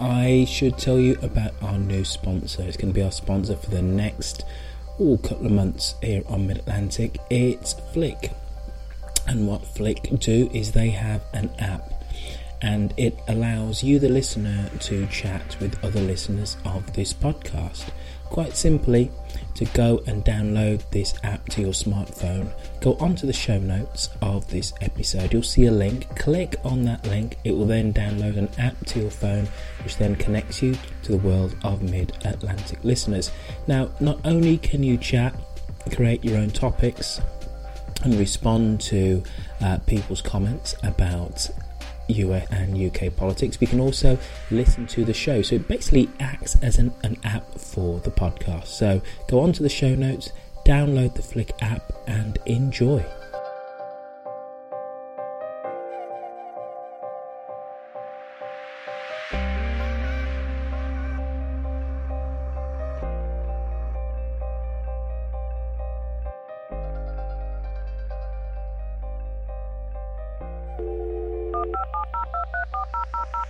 I should tell you about our new sponsor. It's going to be our sponsor for the next oh, couple of months here on Mid Atlantic. It's Flick. And what Flick do is they have an app and it allows you, the listener, to chat with other listeners of this podcast. Quite simply, to go and download this app to your smartphone, go onto the show notes of this episode. You'll see a link. Click on that link. It will then download an app to your phone, which then connects you to the world of mid Atlantic listeners. Now, not only can you chat, create your own topics, and respond to uh, people's comments about US and UK politics. We can also listen to the show. So it basically acts as an, an app for the podcast. So go on to the show notes, download the Flick app, and enjoy.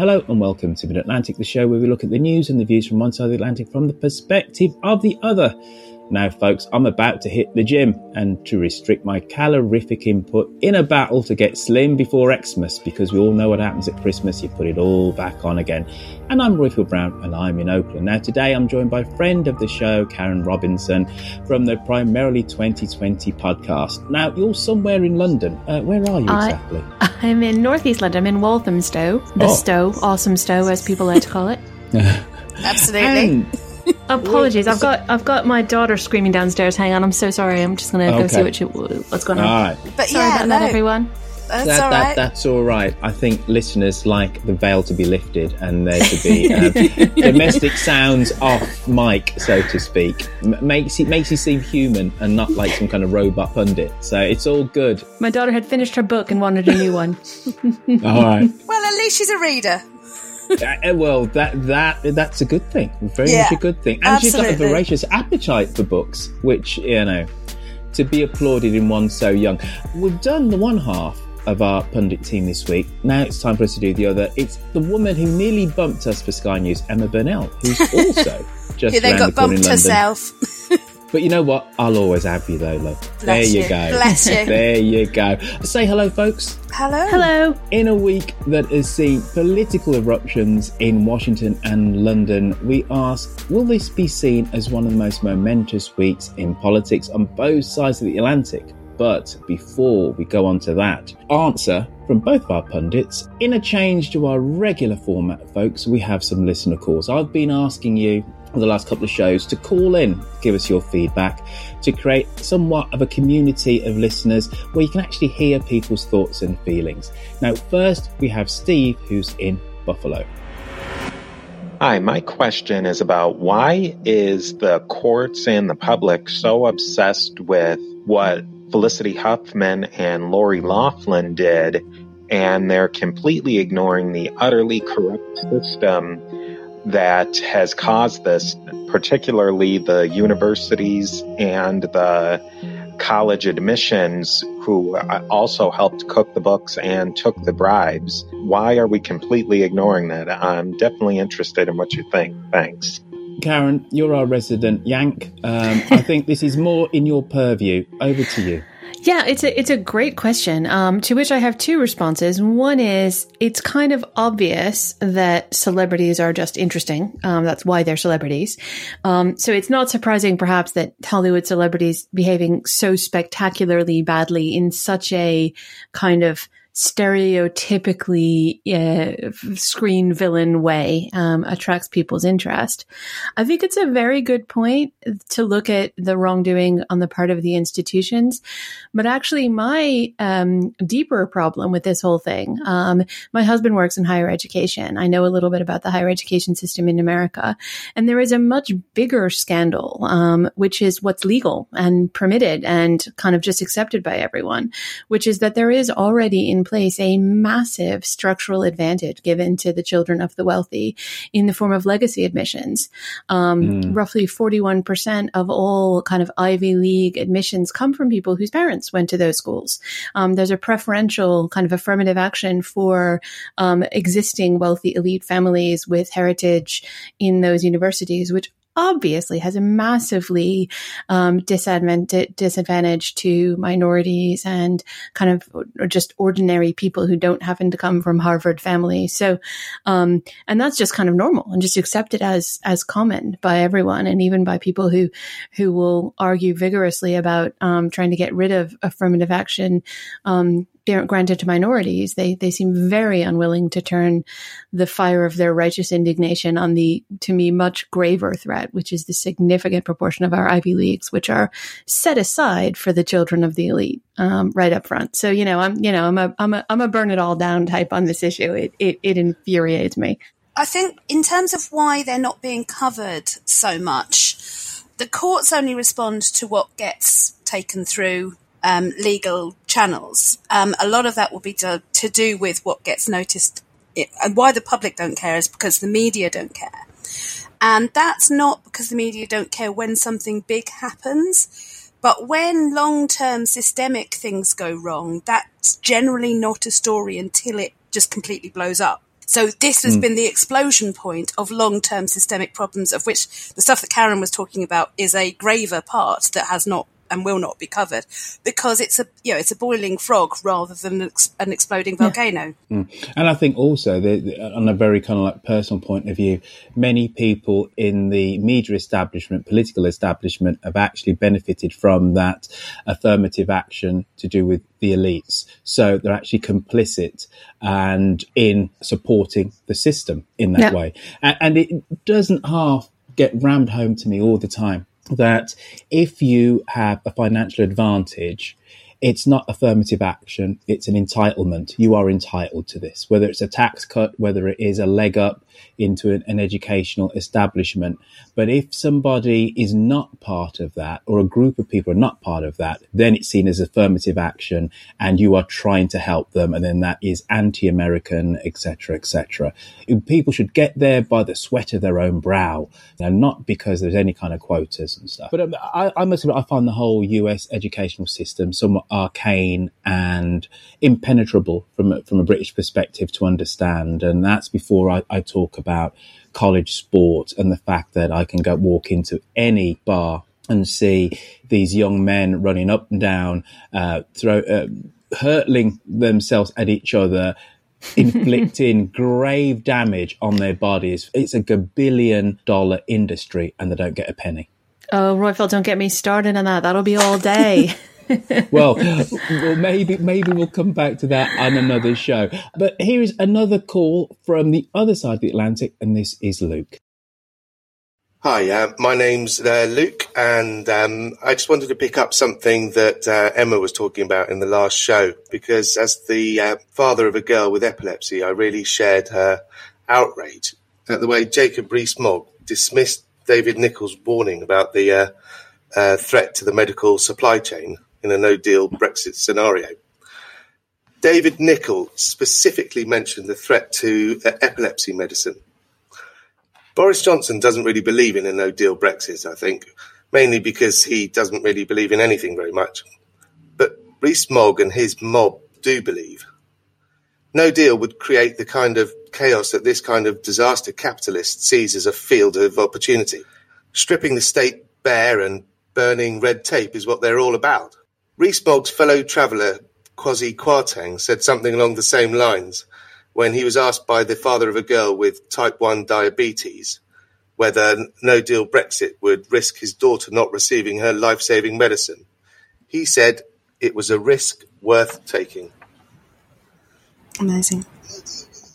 Hello and welcome to Mid Atlantic, the show where we look at the news and the views from one side of the Atlantic from the perspective of the other. Now, folks, I'm about to hit the gym and to restrict my calorific input in a battle to get slim before Xmas because we all know what happens at Christmas. You put it all back on again. And I'm Roifield Brown and I'm in Oakland. Now, today I'm joined by a friend of the show, Karen Robinson from the Primarily 2020 podcast. Now, you're somewhere in London. Uh, where are you exactly? I, I'm in northeast London. I'm in Walthamstow. The Oh. Stow, awesome Stow, as people like to call it. Absolutely. And Apologies, I've got I've got my daughter screaming downstairs. Hang on, I'm so sorry. I'm just gonna go see what she, what's going on. all right. but Sorry yeah, about no, that, everyone. That's that, all that- that's all right. I think listeners like the veil to be lifted and there to be uh, domestic sounds off mic, so to speak. M- makes it makes you seem human and not like some kind of robot pundit. So it's all good. My daughter had finished her book and wanted a new one. All right. well, at least she's a reader. Uh, well, that that that's a good thing. Very Yeah, much a good thing. And she's got a voracious appetite for books, which you know, to be applauded in one so young. We've done the one half of our pundit team this week. Now it's time for us to do the other. It's the woman who nearly bumped us for Sky News, Emma Burnell, who's also just Who then around the got bumped herself. But you know what? I'll always have you though, love. there you you. go. Bless you. There you go. Say hello, folks. Hello. Hello. In a week that has seen political eruptions in Washington and London, we ask Will this be seen as one of the most momentous weeks in politics on both sides of the Atlantic? But before we go on to that, answer from both of our pundits. In a change to our regular format, folks, we have some listener calls. I've been asking you the last couple of shows to call in, give us your feedback, to create somewhat of a community of listeners where you can actually hear people's thoughts and feelings. Now, first, we have Steve, who's in Buffalo. Hi, my question is about why is the courts and the public so obsessed with what Felicity Huffman and Lori Loughlin did, and they're completely ignoring the utterly corrupt system that has caused this, particularly the universities and the college admissions who also helped cook the books and took the bribes. Why are we completely ignoring that? I'm definitely interested in what you think. Thanks. Karen, you're our resident Yank. Um, I think this is more in your purview. Over to you. Yeah, it's a it's a great question. Um, to which I have two responses. One is it's kind of obvious that celebrities are just interesting. Um, that's why they're celebrities. Um, so it's not surprising, perhaps, that Hollywood celebrities behaving so spectacularly badly in such a kind of stereotypically uh, screen villain way um, attracts people's interest. I think it's a very good point to look at the wrongdoing on the part of the institutions. But actually, my um, deeper problem with this whole thing, um, my husband works in higher education. I know a little bit about the higher education system in America. And there is a much bigger scandal, um, which is what's legal and permitted and kind of just accepted by everyone, which is that there is already in place a massive structural advantage given to the children of the wealthy in the form of legacy admissions. Um, mm. Roughly 41% of all kind of Ivy League admissions come from people whose parents went to those schools. Um, there's a preferential kind of affirmative action for um, existing wealthy elite families with heritage in those universities, which obviously has a massively um, disadvantage to minorities and kind of just ordinary people who don't happen to come from Harvard families. So, um, and that's just kind of normal and just accepted as as common by everyone, and even by people who who will argue vigorously about um, trying to get rid of affirmative action um, granted to minorities, they they seem very unwilling to turn the fire of their righteous indignation on the to me much graver threat, which is the significant proportion of our Ivy Leagues, which are set aside for the children of the elite, um, right up front. So you know, I'm you know, I'm a I'm a I'm a burn it all down type on this issue. It it, it infuriates me. I think in terms of why they're not being covered so much, the courts only respond to what gets taken through um, legal channels. Um, a lot of that will be to, to do with what gets noticed. It, and why the public don't care is because the media don't care. And that's not because the media don't care when something big happens, but when long term systemic things go wrong, that's generally not a story until it just completely blows up. So this has mm. been the explosion point of long-term systemic problems, of which the stuff that Karen was talking about is a graver part that has not and will not be covered because it's a you know it's a boiling frog rather than an, exploding volcano. Yeah. Mm. And I think also that on a very kind of like personal point of view, many people in the media establishment, political establishment, have actually benefited from that affirmative action to do with the elites. So they're actually complicit and in supporting the system in that yeah. way. And, and it doesn't half get rammed home to me all the time that if you have a financial advantage, it's not affirmative action, it's an entitlement. You are entitled to this, whether it's a tax cut, whether it is a leg up into an, an, educational establishment. But if somebody is not part of that, or a group of people are not part of that, then it's seen as affirmative action, and you are trying to help them, and then that is anti-American, etc., etc. People should get there by the sweat of their own brow, and not because there's any kind of quotas and stuff. But um, I, I must admit, I find the whole U.S. educational system somewhat arcane and impenetrable from a, from a British perspective to understand, and that's before I, I talk about college sports and the fact that I can go walk into any bar and see these young men running up and down, uh, throw, uh, hurtling themselves at each other, inflicting grave damage on their bodies. It's a billion dollar industry and they don't get a penny. Oh, Roifield, don't get me started on that. That'll be all day. well, well, maybe maybe we'll come back to that on another show. But here is another call from the other side of the Atlantic, and this is Luke. Hi, uh, my name's uh, Luke, and um, I just wanted to pick up something that uh, Emma was talking about in the last show, because as the uh, father of a girl with epilepsy, I really shared her outrage at the way Jacob Rees-Mogg dismissed David Nicholl's warning about the uh, uh, threat to the medical supply chain in a no-deal Brexit scenario. David Nicholl specifically mentioned the threat to uh, epilepsy medicine Boris Johnson doesn't really believe in a no deal Brexit, I think, mainly because he doesn't really believe in anything very much. But Rees-Mogg and his mob do believe. No deal would create the kind of chaos that this kind of disaster capitalist sees as a field of opportunity. Stripping the state bare and burning red tape is what they're all about. Rees-Mogg's fellow traveller Kwasi Kwarteng said something along the same lines when he was asked by the father of a girl with type 1 diabetes whether no deal Brexit would risk his daughter not receiving her life saving medicine. He said it was a risk worth taking. Amazing.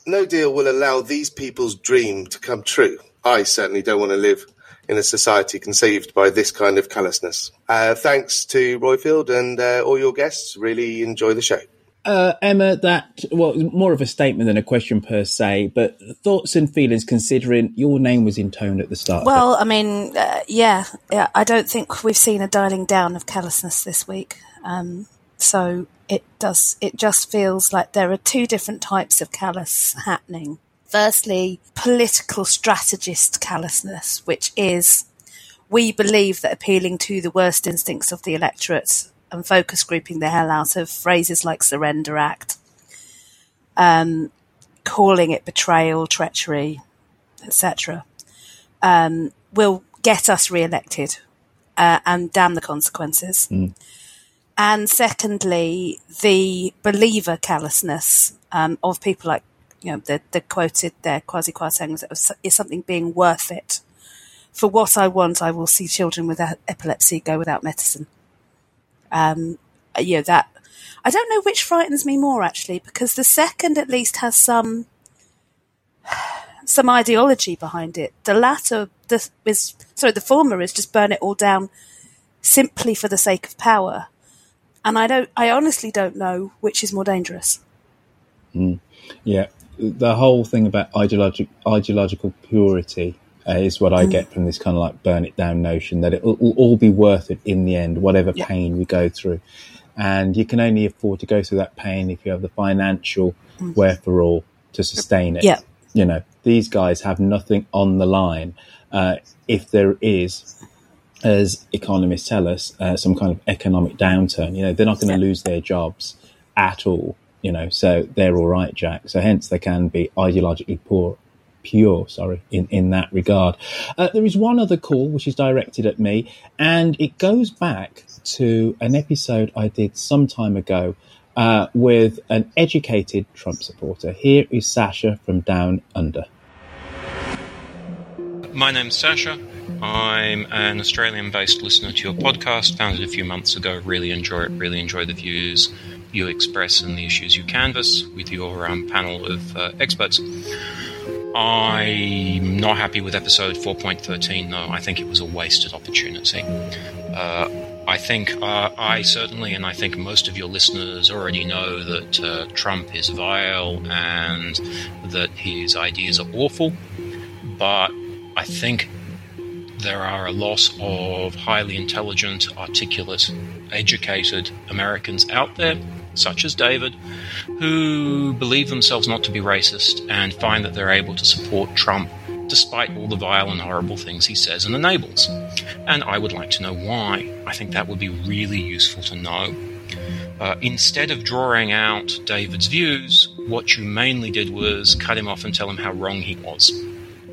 No deal will allow these people's dream to come true. I certainly don't want to live in a society conceived by this kind of callousness. Uh, thanks to Roifield and uh, all your guests. Really enjoy the show. Uh, Emma, that well, more of a statement than a question per se, but thoughts and feelings considering your name was in tone at the start. Well, I mean, uh, yeah, yeah, I don't think we've seen a dialing down of callousness this week. Um, so it does, it just feels like there are two different types of callous happening. Firstly, political strategist callousness, which is we believe that appealing to the worst instincts of the electorate and focus grouping the hell out of phrases like surrender act, um, calling it betrayal, treachery, etc., um, will get us re-elected, uh, and damn the consequences. Mm. And secondly, the believer callousness um, of people like you know the, the quoted there Kwasi Kwarteng is something being worth it. For what I want, I will see children with epilepsy go without medicine. Um, you know, that, I don't know which frightens me more actually, because the second at least has some, some ideology behind it. The latter the, is, sorry, the former is just burn it all down simply for the sake of power. And I don't, I honestly don't know which is more dangerous. Mm. Yeah. The whole thing about ideologic, ideological purity uh, is what I mm. get from this kind of like burn it down notion that it will, will all be worth it in the end, whatever yeah. pain we go through. And you can only afford to go through that pain if you have the financial mm. wherewithal to sustain it. Yeah. You know, these guys have nothing on the line. Uh, if there is, as economists tell us, uh, some kind of economic downturn, you know, they're not going to yeah. lose their jobs at all. You know, so they're all right, Jack. So hence they can be ideologically poor pure, sorry, in, in that regard. Uh, there is one other call which is directed at me, and it goes back to an episode I did some time ago uh, with an educated Trump supporter. Here is Sasha from Down Under. My name's Sasha. I'm an Australian based listener to your podcast, founded a few months ago. Really enjoy it, really enjoy the views you express and the issues you canvass with your um, panel of uh, experts. I'm not happy with episode 4.13, though. I think it was a wasted opportunity. Uh, I think uh, I certainly, and I think most of your listeners already know that uh, Trump is vile and that his ideas are awful. But I think there are a lot of highly intelligent, articulate, educated Americans out there such as David, who believe themselves not to be racist and find that they're able to support Trump despite all the vile and horrible things he says and enables. And I would like to know why. I think that would be really useful to know. Uh, instead of drawing out David's views, what you mainly did was cut him off and tell him how wrong he was.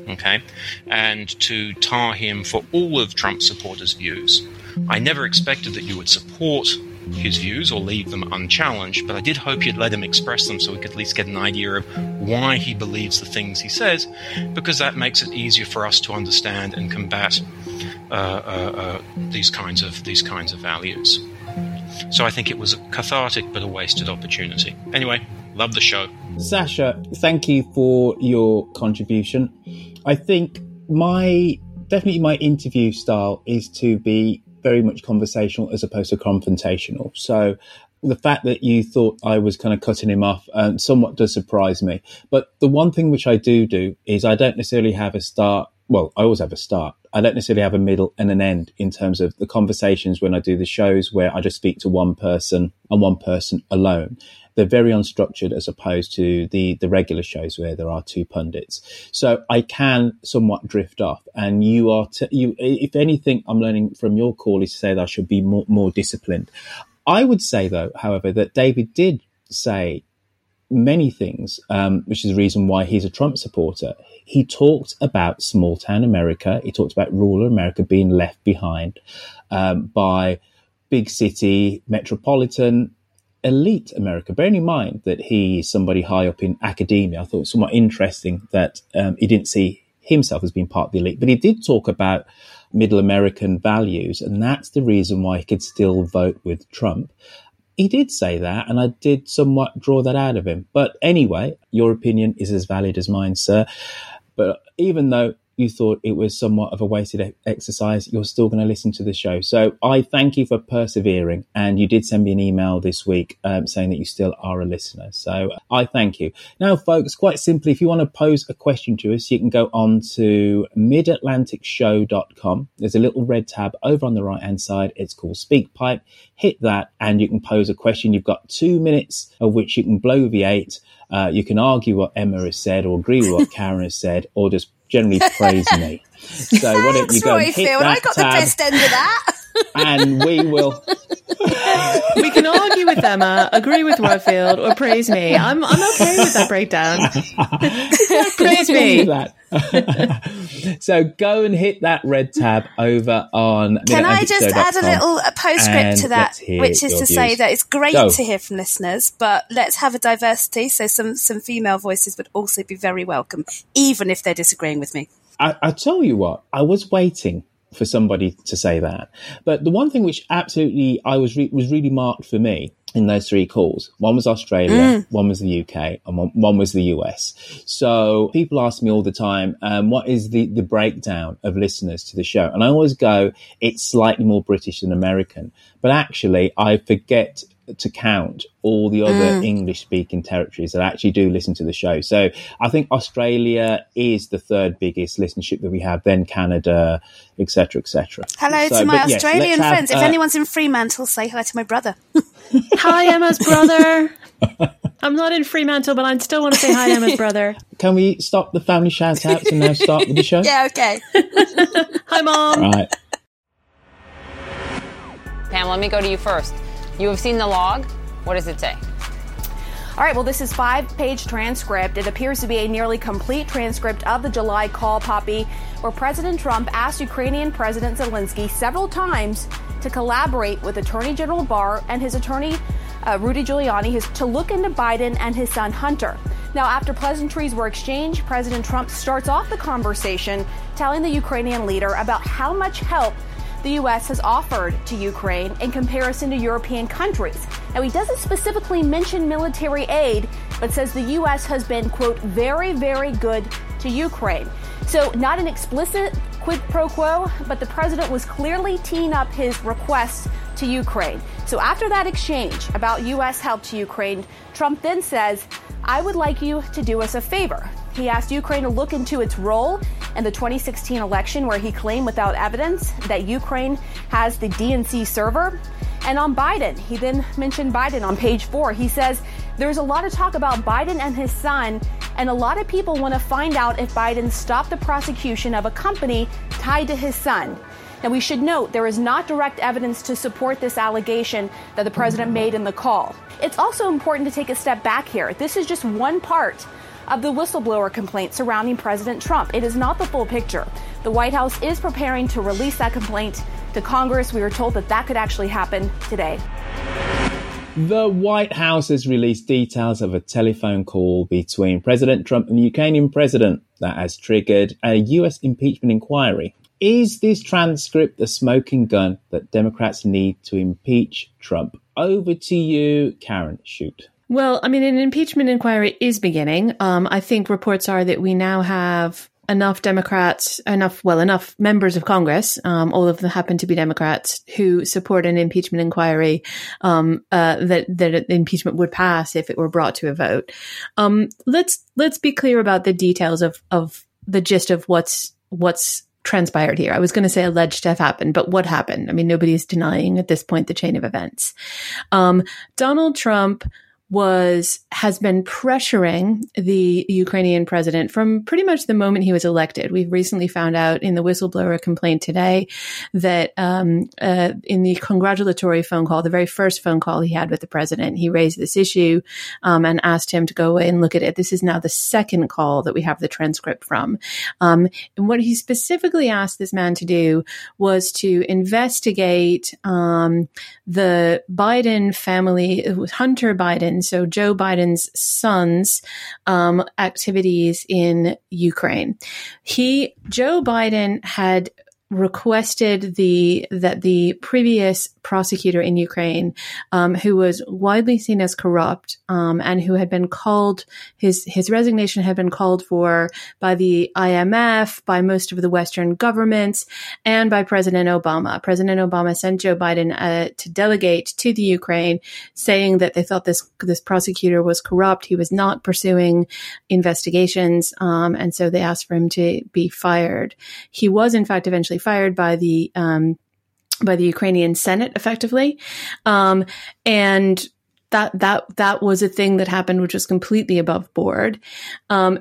Okay? And to tar him for all of Trump's supporters' views. I never expected that you would support his views or leave them unchallenged, but I did hope you'd let him express them so we could at least get an idea of why he believes the things he says, because that makes it easier for us to understand and combat uh, uh, uh, these kinds of these kinds of values. So I think it was cathartic but a wasted opportunity. Anyway, love the show. Sasha, thank you for your contribution. I think my definitely my interview style is to be very much conversational as opposed to confrontational. So the fact that you thought I was kind of cutting him off um, somewhat does surprise me. But the one thing which I do do is I don't necessarily have a start. Well, I always have a start. I don't necessarily have a middle and an end in terms of the conversations when I do the shows where I just speak to one person and one person alone. They're very unstructured as opposed to the, the regular shows where there are two pundits. So I can somewhat drift off and you are, t- you, if anything, I'm learning from your call is to say that I should be more, more disciplined. I would say, though, however, that David did say many things, um, which is the reason why he's a Trump supporter. He talked about small town America. He talked about rural America being left behind um, by big city, metropolitan, elite America. Bearing in mind that he's somebody high up in academia, I thought it was somewhat interesting that um, he didn't see himself as being part of the elite, but he did talk about middle American values. And that's the reason why he could still vote with Trump. He did say that, and I did somewhat draw that out of him. But anyway, your opinion is as valid as mine, sir. But even though you thought it was somewhat of a wasted exercise, you're still going to listen to the show. So I thank you for persevering. And you did send me an email this week um, saying that you still are a listener. So I thank you. Now, folks, quite simply, if you want to pose a question to us, you can go on to midatlanticshow.com. There's a little red tab over on the right hand side. It's called SpeakPipe. Hit that and you can pose a question. You've got two minutes of which you can bloviate. Uh, you can argue what Emma has said or agree with what Karen has said or just generally praise me. So why don't you go and hit that I got tab, the best end of that. And we will. we can argue with Emma, agree with Roifield, or praise me. I'm I'm okay with that breakdown. praise me. That. so go and hit that red tab over on. Can I just add a little a postscript to that, which is to views. say that it's great go. to hear from listeners, but let's have a diversity. So some some female voices would also be very welcome, even if they're disagreeing with me. I, I tell you what, I was waiting for somebody to say that. But the one thing which absolutely I was re- was really marked for me in those three calls. One was Australia, mm. one was the UK, and one, one, was the US. So people ask me all the time, um, what is the, the breakdown of listeners to the show? And I always go, it's slightly more British than American. But actually, I forget to count all the other mm. English speaking territories that actually do listen to the show. So I think Australia is the third biggest listenership that we have, then Canada, etc., etc. Hello so, to my Australian yes, friends. Have, uh, if anyone's in Fremantle, say hello to my brother. hi, Emma's brother. I'm not in Fremantle, but I still want to say hi, Emma's brother. Can we stop the family shout outs and now start with the show? yeah, okay. hi, Mom. Right. Pam, let me go to you first. You have seen the log. What does it say? All right, well, this is five page transcript. It appears to be a nearly complete transcript of the July call, Poppy, where President Trump asked Ukrainian President Zelensky several times to collaborate with Attorney General Barr and his attorney, uh, Rudy Giuliani, his, to look into Biden and his son Hunter. Now, after pleasantries were exchanged, President Trump starts off the conversation telling the Ukrainian leader about how much help the U.S. has offered to Ukraine in comparison to European countries. Now, he doesn't specifically mention military aid, but says the U.S. has been, quote, very, very good to Ukraine. So, not an explicit quid pro quo, but the president was clearly teeing up his requests to Ukraine. So, after that exchange about U.S. help to Ukraine, Trump then says, I would like you to do us a favor. He asked Ukraine to look into its role in the 2016 election, where he claimed without evidence that Ukraine has the DNC server. And on Biden, he then mentioned Biden on page four. He says there's a lot of talk about Biden and his son, and a lot of people want to find out if Biden stopped the prosecution of a company tied to his son. Now, we should note there is not direct evidence to support this allegation that the president made in the call. It's also important to take a step back here. This is just one part of the whistleblower complaint surrounding President Trump. It is not the full picture. The White House is preparing to release that complaint to Congress. We were told that that could actually happen today. The White House has released details of a telephone call between President Trump and the Ukrainian president that has triggered a US impeachment inquiry. Is this transcript the smoking gun that Democrats need to impeach Trump? Over to you, Karen. Shoot. Well, I mean, an impeachment inquiry is beginning. Um, I think reports are that we now have enough Democrats, enough, well, enough members of Congress, um, all of them happen to be Democrats, who support an impeachment inquiry um, uh, that that impeachment would pass if it were brought to a vote. Um, let's let's be clear about the details of of the gist of what's what's transpired here. I was going to say alleged to have happened, but what happened? I mean, nobody is denying at this point the chain of events. Um, Donald Trump was has been pressuring the Ukrainian president from pretty much the moment he was elected. We've recently found out in the whistleblower complaint today that um, uh, in the congratulatory phone call, the very first phone call he had with the president, he raised this issue um, and asked him to go away and look at it. This is now the second call that we have the transcript from. Um, and what he specifically asked this man to do was to investigate um, the Biden family, Hunter Biden so Joe Biden's son's um, activities in Ukraine. He, Joe Biden had requested the that the previous prosecutor in Ukraine, um, who was widely seen as corrupt um, and who had been called his his resignation had been called for by the IMF, by most of the Western governments, and by President Obama. President Obama sent Joe Biden uh, to delegate to the Ukraine, saying that they thought this this prosecutor was corrupt. He was not pursuing investigations, um, and so they asked for him to be fired. He was, in fact, eventually fired by the um, by the Ukrainian Senate, effectively, um, and that that that was a thing that happened, which was completely above board. Um,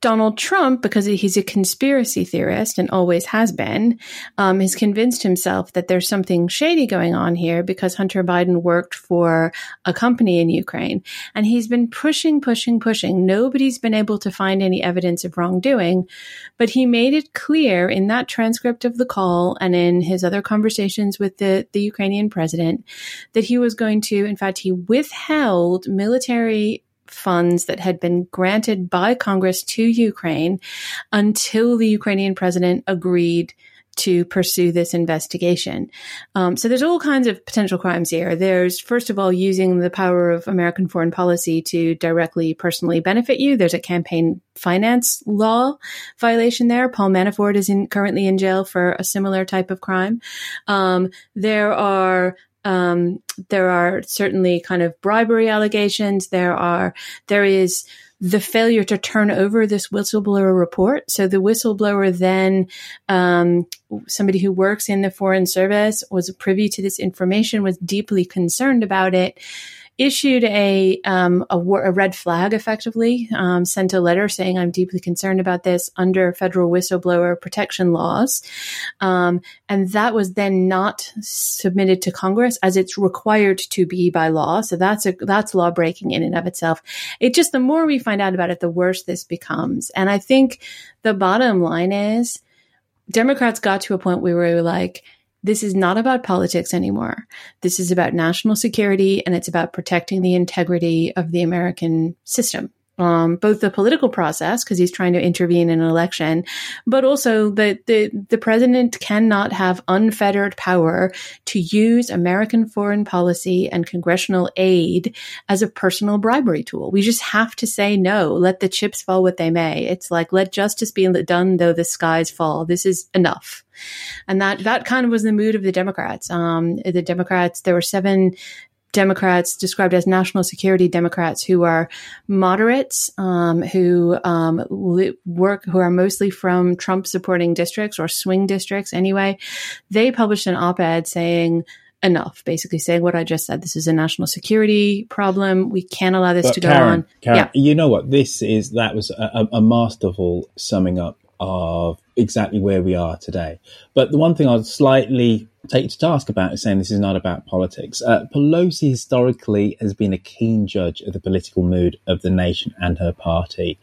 Donald Trump, because he's a conspiracy theorist and always has been, um, has convinced himself that there's something shady going on here because Hunter Biden worked for a company in Ukraine. And he's been pushing, pushing, pushing. Nobody's been able to find any evidence of wrongdoing. But he made it clear in that transcript of the call and in his other conversations with the, the Ukrainian president that he was going to, in fact, he withheld military funds that had been granted by Congress to Ukraine until the Ukrainian president agreed to pursue this investigation. Um, so there's all kinds of potential crimes here. There's, first of all, using the power of American foreign policy to directly personally benefit you. There's a campaign finance law violation there. Paul Manafort is in, currently in jail for a similar type of crime. Um, there are um, there are certainly kind of bribery allegations. There are, there is the failure to turn over this whistleblower report. So the whistleblower then, um, somebody who works in the foreign service was privy to this information, was deeply concerned about it issued a um, a, a, red flag, effectively um, sent a letter saying I'm deeply concerned about this under federal whistleblower protection laws, um, and that was then not submitted to Congress as it's required to be by law. So that's a that's law breaking in and of itself. It just the more we find out about it, the worse this becomes. And I think the bottom line is Democrats got to a point where we were like this is not about politics anymore. This is about national security and it's about protecting the integrity of the American system. Um, both the political process, because he's trying to intervene in an election, but also that the, the president cannot have unfettered power to use American foreign policy and congressional aid as a personal bribery tool. We just have to say no, let the chips fall what they may. It's like, let justice be done though the skies fall. This is enough. And that, that kind of was the mood of the Democrats. Um, the Democrats, there were seven Democrats described as national security Democrats who are moderates, um, who um, work, who are mostly from Trump supporting districts or swing districts anyway. They published an op ed saying, enough, basically saying what I just said. This is a national security problem. We can't allow this but to Karen, go on. Karen, yeah. You know what? This is, that was a, a masterful summing up of exactly where we are today. But the one thing I'd slightly take to task about is saying this is not about politics. Uh, Pelosi historically has been a keen judge of the political mood of the nation and her party.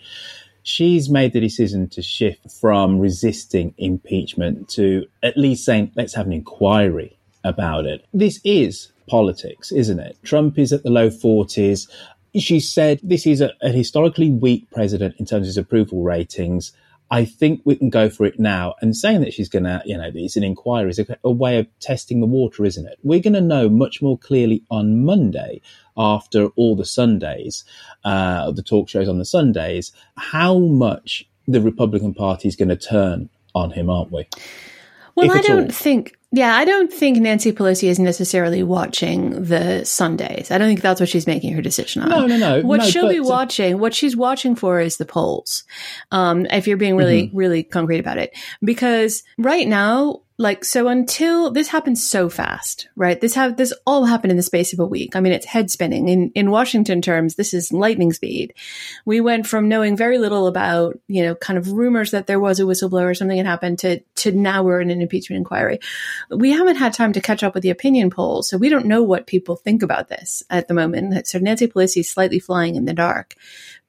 She's made the decision to shift from resisting impeachment to at least saying, let's have an inquiry about it. This is politics, isn't it? Trump is at the low 40s. She said this is a, a historically weak president in terms of his approval ratings. I think we can go for it now. And saying that she's going to, you know, it's an inquiry is a, a way of testing the water, isn't it? We're going to know much more clearly on Monday after all the Sundays, uh, the talk shows on the Sundays, how much the Republican Party is going to turn on him, aren't we? Well, If I don't all. think. Yeah, I don't think Nancy Pelosi is necessarily watching the Sundays. I don't think that's what she's making her decision on. No, no, no, What no, she'll be watching, what she's watching for, is the polls. Um, if you're being really, Mm-hmm. really concrete about it, because right now, like, so until this happens so fast, right? This have this all happened in the space of a week. I mean, it's head spinning. In in Washington terms, this is lightning speed. We went from knowing very little about, you know, kind of rumors that there was a whistleblower or something had happened to to now we're in an impeachment inquiry. We haven't had time to catch up with the opinion polls, so we don't know what people think about this at the moment. So Nancy Pelosi is slightly flying in the dark.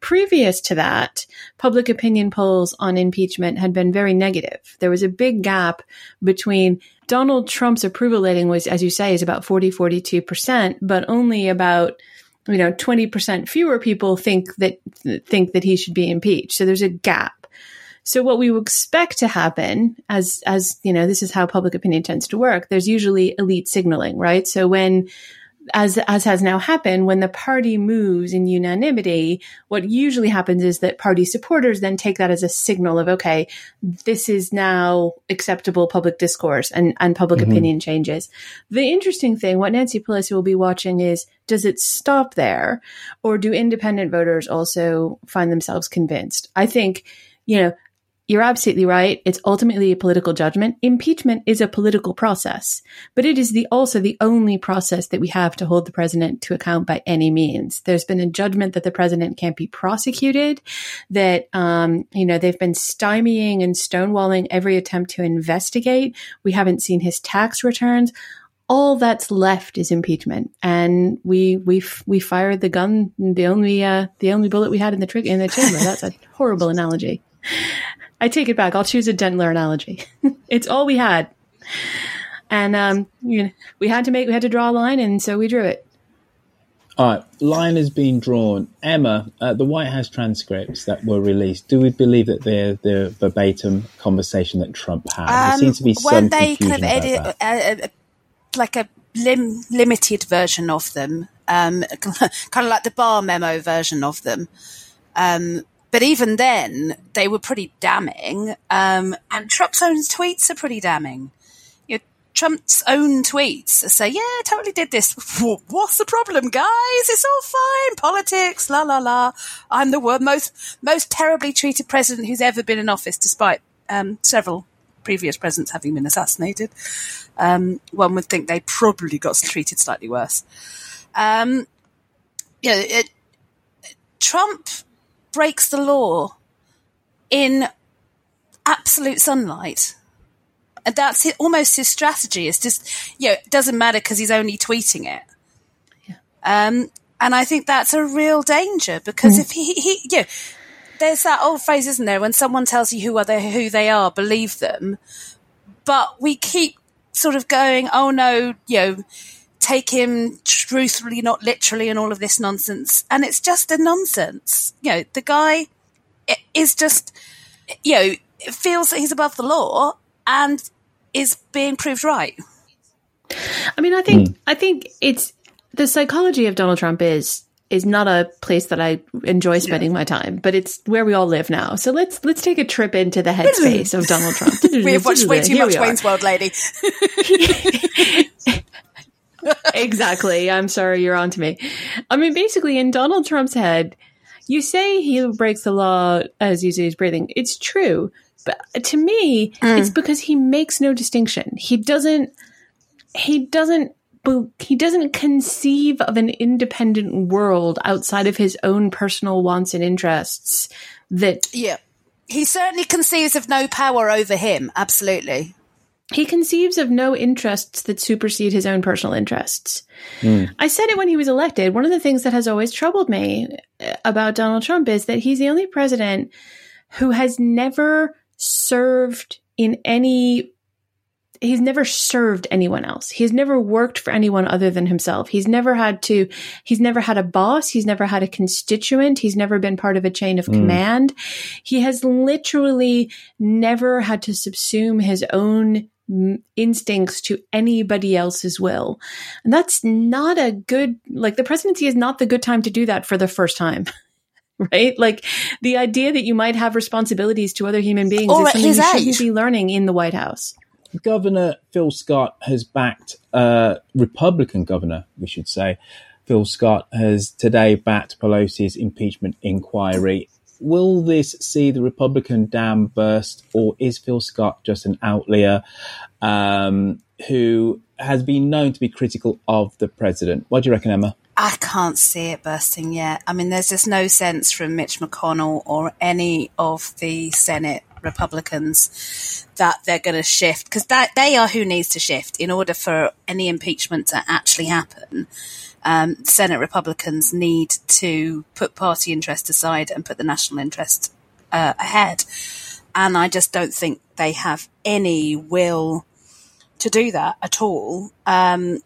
Previous to that, public opinion polls on impeachment had been very negative. There was a big gap between Donald Trump's approval rating was, as you say, is about 40, 42%, but only about you know 20% fewer people think that think that he should be impeached. So there's a gap. So what we expect to happen as as you know this is how public opinion tends to work. There's usually elite signaling, right? So when as as has now happened when the party moves in unanimity what usually happens is that party supporters then take that as a signal of okay this is now acceptable public discourse and and public Mhm. opinion changes. The interesting thing what Nancy Pelosi will be watching is does it stop there? Or do independent voters also find themselves convinced? I think you know you're absolutely right. It's ultimately a political judgment. Impeachment is a political process, but it is the also the only process that we have to hold the president to account by any means. There's been a judgment that the president can't be prosecuted, that um, you know they've been stymieing and stonewalling every attempt to investigate. We haven't seen his tax returns. All that's left is impeachment, and we we we fired the gun, the only uh, the only bullet we had in the trigger in the chamber. That's a horrible analogy. I take it back. I'll choose a Dentler analogy. it's all we had, and um, you know, we had to make we had to draw a line, and so we drew it. All right, line has been drawn. Emma, uh, the White House transcripts that were released, do we believe that they're the verbatim conversation that Trump had? there seems to be some Um, weren't they confusion kind of about edit, that. uh, uh, like a lim- limited version of them, um, kind of like the Barr memo version of them. Um, but even then, they were pretty damning. Um, and Trump's own tweets are pretty damning. You know, Trump's own tweets say, "Yeah, totally did this. What's the problem, guys? It's all fine. Politics, la la la. I'm the wor- most most terribly treated president who's ever been in office, despite um, several previous presidents having been assassinated. Um, one would think they probably got treated slightly worse. Um, you know, it, Trump breaks the law in absolute sunlight. And that's it, almost his strategy. It's just, you know, it doesn't matter because he's only tweeting it. Um, and I think that's a real danger because if he, he, you know, there's that old phrase, isn't there? When someone tells you who are they, who they are, believe them. But we keep sort of going, oh no, you know, take him truthfully, not literally, and all of this nonsense. And it's just a nonsense. You know, the guy is just, you know, feels that he's above the law and is being proved right. I mean, I think hmm. I think it's the psychology of Donald Trump is is not a place that I enjoy spending my time, but it's where we all live now. So let's let's take a trip into the headspace of Donald Trump. we have watched way too Here much. Wayne's World, lady. exactly. I'm sorry, you're on to me. I mean, basically, in Donald Trump's head, you say he breaks the law as you say he's breathing. It's true. But to me, mm. it's because he makes no distinction. He doesn't, he doesn't, he doesn't conceive of an independent world outside of his own personal wants and interests that Yeah. He certainly conceives of no power over him. Absolutely. He conceives of no interests that supersede his own personal interests. I said it when he was elected. One of the things that has always troubled me uh, about Donald Trump is that he's the only president who has never served in any he's never served anyone else. He's never worked for anyone other than himself. He's never had to he's never had a boss, he's never had a constituent, he's never been part of a chain of Mm. command. He has literally never had to subsume his own mm, instincts to anybody else's will. And that's not a good like the presidency is not the good time to do that for the first time. right? Like the idea that you might have responsibilities to other human beings Or is at something his you age. shouldn't be learning in the White House. Governor Phil Scott has backed, uh, Republican governor, we should say, Phil Scott has today backed Pelosi's impeachment inquiry. Will this see the Republican dam burst, or is Phil Scott just an outlier um, who has been known to be critical of the president? What do you reckon, Emma? I can't see it bursting yet. I mean, there's just no sense from Mitch McConnell or any of the Senate Republicans that they're going to shift because they are who needs to shift in order for any impeachment to actually happen. Um, Senate Republicans need to put party interest aside and put the national interest uh, ahead, and I just don't think they have any will to do that at all. Um,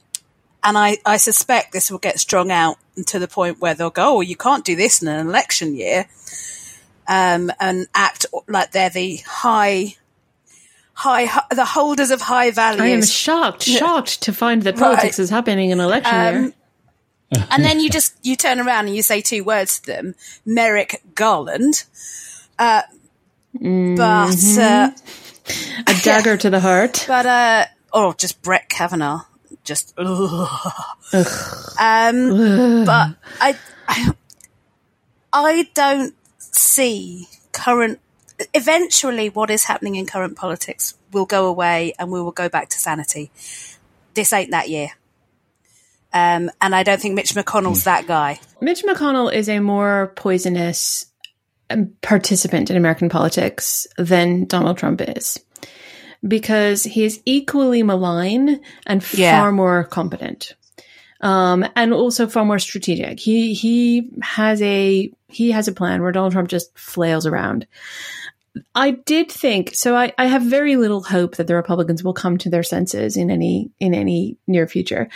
and I, I suspect this will get strung out to the point where they'll go, oh, you can't do this in an election year, um, and act like they're the high, high, hi- the holders of high values. I am shocked, Yeah. shocked to find that Right. politics is happening in election Um, year. and then you just you turn around and you say two words to them, Merrick Garland. Uh, But uh, A dagger to the heart. but uh, oh, just Brett Kavanaugh, just. ugh. Um, but I, I, I don't see current. Eventually, what is happening in current politics will go away, and we will go back to sanity. This ain't that year, um, and I don't think Mitch McConnell's that guy. Mitch McConnell is a more poisonous um, participant in American politics than Donald Trump is because he is equally malign and Yeah. far more competent. Um, and also far more strategic. He he has a he has a plan where Donald Trump just flails around. I did think so. I, I have very little hope that the Republicans will come to their senses in any in any near future.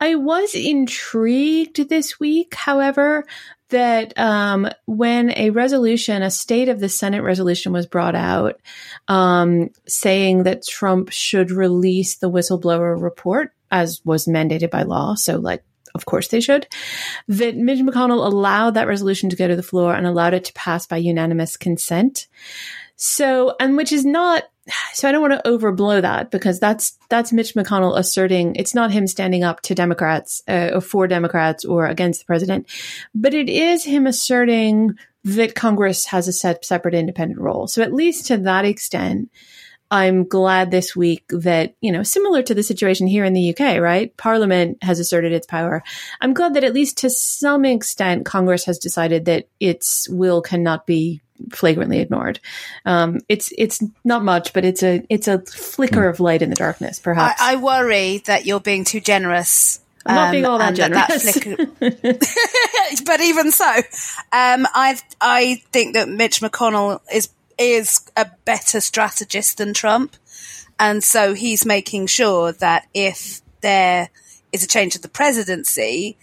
I was intrigued this week, however, that um, when a resolution, a state of the Senate resolution, was brought out, um, saying that Trump should release the whistleblower report as was mandated by law. So, like, of course they should. That Mitch McConnell allowed that resolution to go to the floor and allowed it to pass by unanimous consent. So, and which is not, so I don't want to overblow that because that's, that's Mitch McConnell asserting it's not him standing up to Democrats uh, or for Democrats or against the president, but it is him asserting that Congress has a set, separate independent role. So at least to that extent, I'm glad this week that, you know, similar to the situation here in the UK, right? Parliament has asserted its power. I'm glad that at least to some extent, Congress has decided that its will cannot be flagrantly ignored. Um, it's, it's not much, but it's a, it's a flicker of light in the darkness, perhaps. I, I worry that you're being too generous. I'm not being all that that generous. flicker- but even so, um, I I think that Mitch McConnell is is a better strategist than Trump, and so he's making sure that if there is a change of the presidency,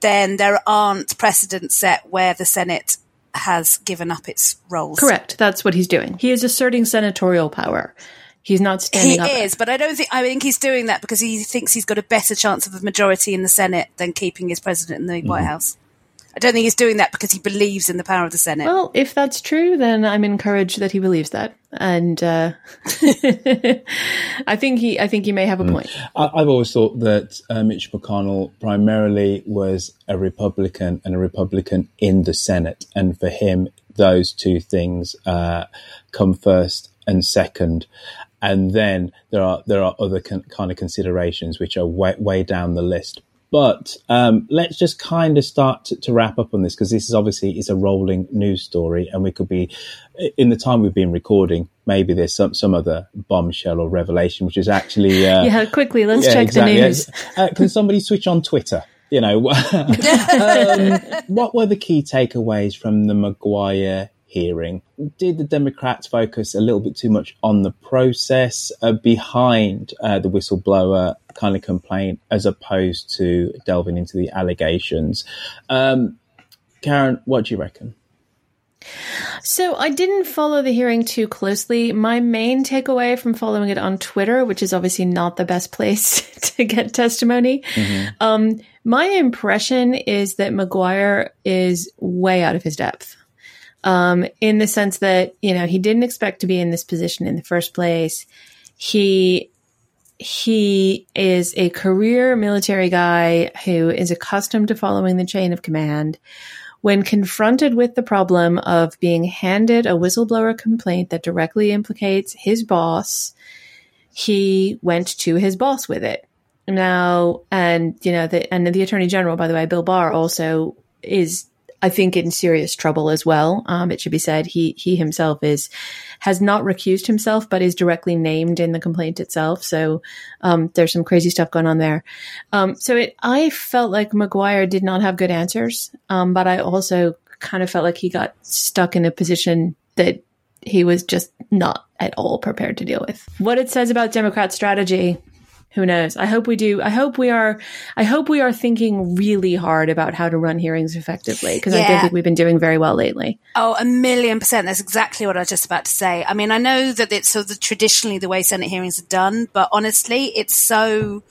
then there aren't precedents set where the Senate has given up its roles. Correct. That's what he's doing. He is asserting senatorial power. He's not standing He up. is, but I don't think. I think he's doing that because he thinks he's got a better chance of a majority in the Senate than keeping his president in the White mm-hmm. House. I don't think he's doing that because he believes in the power of the Senate. Well, if that's true, then I'm encouraged that he believes that, and uh, I think he, I think he may have a point. I, I've always thought that uh, Mitch McConnell primarily was a Republican and a Republican in the Senate, and for him, those two things uh, come first and second. And then there are there are other con- kind of considerations which are way, way down the list. But um, let's just kind of start to, to wrap up on this because this is obviously is a rolling news story, and we could be in the time we've been recording. Maybe there's some some other bombshell or revelation which is actually uh, yeah, quickly, let's yeah, check exactly. the news. Uh, can somebody switch on Twitter? You know, um, what were the key takeaways from the Maguire hearing? Did the Democrats focus a little bit too much on the process uh, behind uh, the whistleblower kind of complaint as opposed to delving into the allegations? Um, Karen, what do you reckon? So I didn't follow the hearing too closely. My main takeaway from following it on Twitter, which is obviously not the best place to get testimony, mm-hmm. um, my impression is that Maguire is way out of his depth. Um, in the sense that, you know, he didn't expect to be in this position in the first place. He he is a career military guy who is accustomed to following the chain of command. When confronted with the problem of being handed a whistleblower complaint that directly implicates his boss, he went to his boss with it. Now, and you know, the, and the attorney general, by the way, Bill Barr also is I think in serious trouble as well. Um, it should be said he he himself is has not recused himself, but is directly named in the complaint itself. So um, there's some crazy stuff going on there. Um, so it I felt like Maguire did not have good answers, um, but I also kind of felt like he got stuck in a position that he was just not at all prepared to deal with. What it says about Democrat strategy who knows? I hope we do. I hope we are. I hope we are thinking really hard about how to run hearings effectively because yeah. I don't think we've been doing very well lately. Oh, a million percent. That's exactly what I was just about to say. I mean, I know that it's sort of traditionally the way Senate hearings are done, but honestly, it's so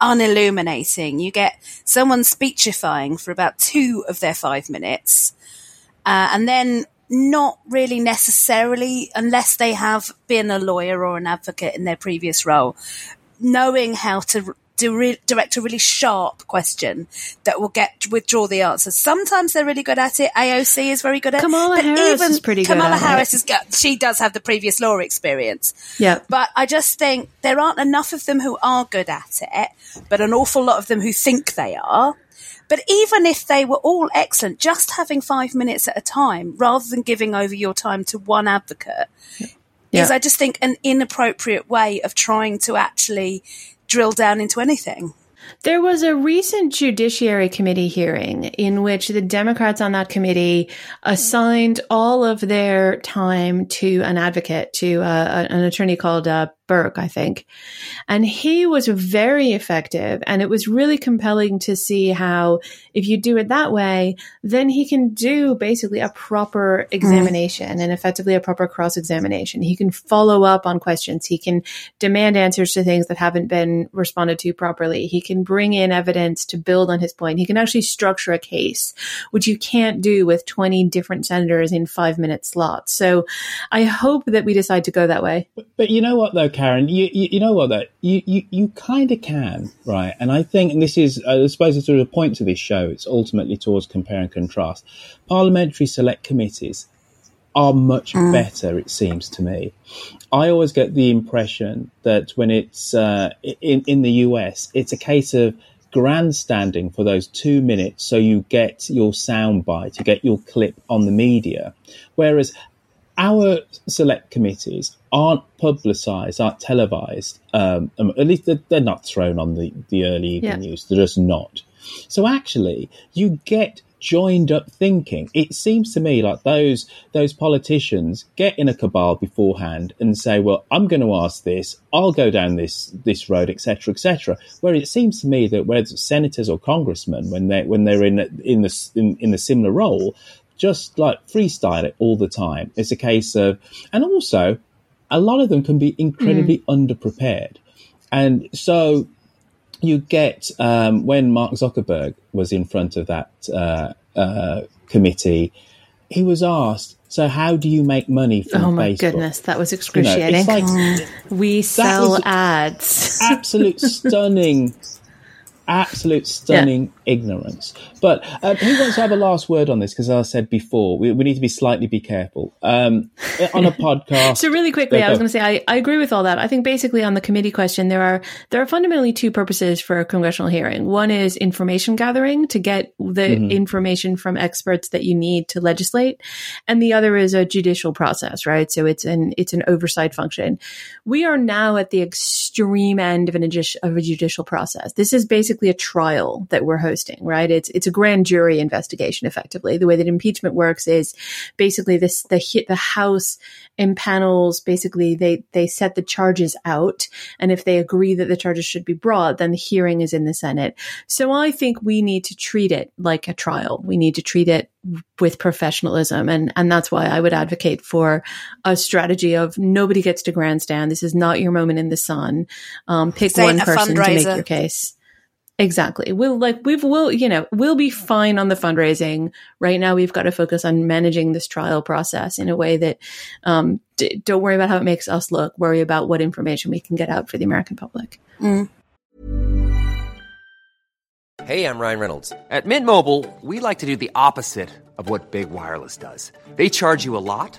unilluminating. You get someone speechifying for about two of their five minutes, uh, and then not really necessarily, unless they have been a lawyer or an advocate in their previous role, knowing how to direct a really sharp question that will get withdraw the answers. Sometimes they're really good at it. AOC is very good at Kamala it. Kamala Harris even is pretty good. Kamala Harris it. is she does have the previous law experience. Yeah. But I just think there aren't enough of them who are good at it, but an awful lot of them who think they are. But even if they were all excellent, just having five minutes at a time rather than giving over your time to one advocate yeah. Is I just think an inappropriate way of trying to actually drill down into anything. There was a recent Judiciary Committee hearing in which the Democrats on that committee assigned all of their time to an advocate, to uh, an attorney called uh, Berke, I think. And he was very effective. And it was really compelling to see how, if you do it that way, then he can do basically a proper examination mm. and effectively a proper cross examination. He can follow up on questions. He can demand answers to things that haven't been responded to properly. He can bring in evidence to build on his point. He can actually structure a case, which you can't do with 20 different senators in five minute slots. So I hope that we decide to go that way. But, but you know what, though? Karen, you, you, you know what that you, you, you kind of can, right? And I think and this is, I suppose, it's sort of a point to this show. It's ultimately towards compare and contrast. Parliamentary select committees are much mm. better, it seems to me. I always get the impression that when it's uh, in in the US, it's a case of grandstanding for those two minutes so you get your soundbite, you get your clip on the media. Whereas our select committees aren't publicised, aren't televised. Um, um, at least they're, they're, not thrown on the, the early evening yeah. news. They're just not. So actually, you get joined up thinking. It seems to me like those those politicians get in a cabal beforehand and say, "Well, I'm going to ask this. I'll go down this this road, etc., etc." Where it seems to me that whether senators or congressmen, when they when they're in in the in, in the similar role, just like freestyle it all the time. It's a case of, and also a lot of them can be incredibly mm. underprepared. And so you get, um, when Mark Zuckerberg was in front of that uh, uh, committee, he was asked, so how do you make money from Oh my Facebook? goodness, that was excruciating. You know, like, we sell ads. absolute stunning absolute stunning yeah. ignorance. But uh, who wants to have a last word on this? Because as I said before, we, we, need to be slightly be careful um, on a podcast. so really quickly, I was going to say I, I agree with all that. I think basically on the committee question, there are there are fundamentally two purposes for a congressional hearing. One is information gathering to get the mm-hmm. information from experts that you need to legislate, and the other is a judicial process, right? So it's an it's an oversight function. We are now at the extreme end of an of a judicial process. This is basically basically a trial that we're hosting, right? It's it's a grand jury investigation, effectively. The way that impeachment works is basically this the the House impanels basically they they set the charges out, and if they agree that the charges should be brought, then the hearing is in the Senate. So I think we need to treat it like a trial. We need to treat it with professionalism, and and that's why I would advocate for a strategy of nobody gets to grandstand. This is not your moment in the sun. Um, pick one person to make your case. Exactly. We'll like we've will you know we'll be fine on the fundraising. Right now, we've got to focus on managing this trial process in a way that um, d- don't worry about how it makes us look. Worry about what information we can get out for the American public. Mm. Hey, I'm Ryan Reynolds. At Mint Mobile, we like to do the opposite of what big wireless does. They charge you a lot.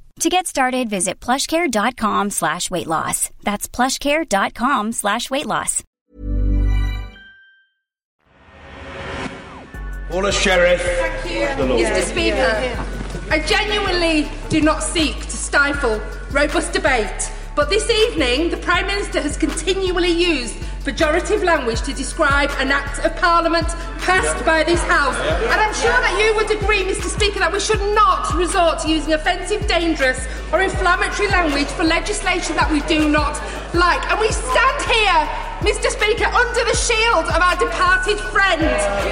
To get started, visit plushcare.com slash weight loss. That's plushcare.com slash weight loss. Order, Sherriff. Thank you. Mr. Speaker, I genuinely do not seek to stifle robust debate, but this evening the Prime Minister has continually used pejorative language to describe an act of Parliament passed by this House. And I'm sure that you would agree, Mr. Speaker, that we should not resort to using offensive, dangerous, or inflammatory language for legislation that we do not like. And we stand here, Mr. Speaker, under the shield of our departed friend,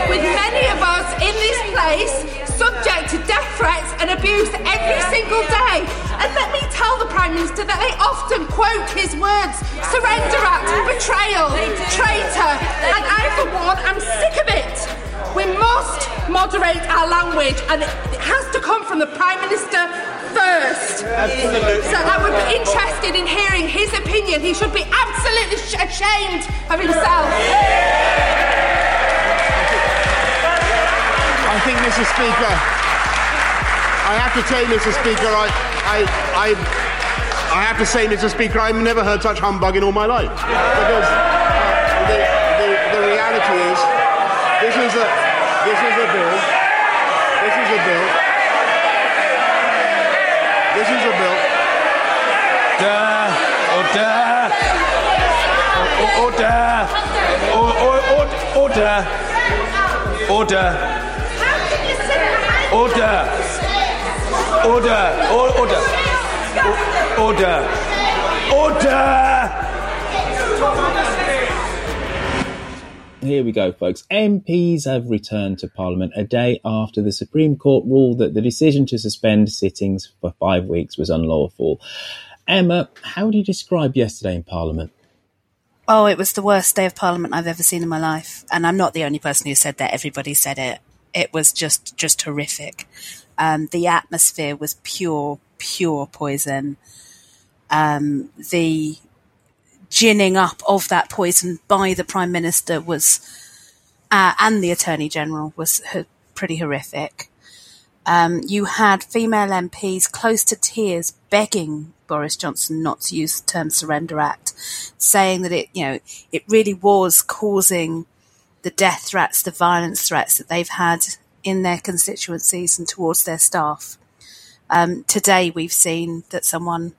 with many of us in this place subject to death threats and abuse every single day. And let me tell the Prime Minister that they often quote his words surrender act, betrayal, traitor. And I, for one, am sick of it. We must moderate our language, and it has to come from the Prime Minister first. Absolutely. So I would be interested in hearing his opinion. He should be absolutely ashamed of himself. I think, Mr. Speaker, I have to tell you, Mr. Speaker, I, I, I, I have to say, Mr. Speaker, I've never heard such humbug in all my life. Because uh, the, the, the reality is, this is a, this is a bill, this is a bill, this is a bill. Order! Order! Order! Order! Order! Order! Order! Order! Order! Here we go, folks. MPs have returned to Parliament a day after the Supreme Court ruled that the decision to suspend sittings for five weeks was unlawful. Emma, how do you describe yesterday in Parliament? Oh, it was the worst day of Parliament I've ever seen in my life. And I'm not the only person who said that. Everybody said it. It was just, just horrific. Um, the atmosphere was pure, pure poison. Um, the ginning up of that poison by the Prime Minister was, uh, and the Attorney General was pretty horrific. Um, you had female MPs close to tears begging Boris Johnson not to use the term surrender act, saying that it, you know, it really was causing the death threats, the violence threats that they've had in their constituencies and towards their staff. Um, today we've seen that someone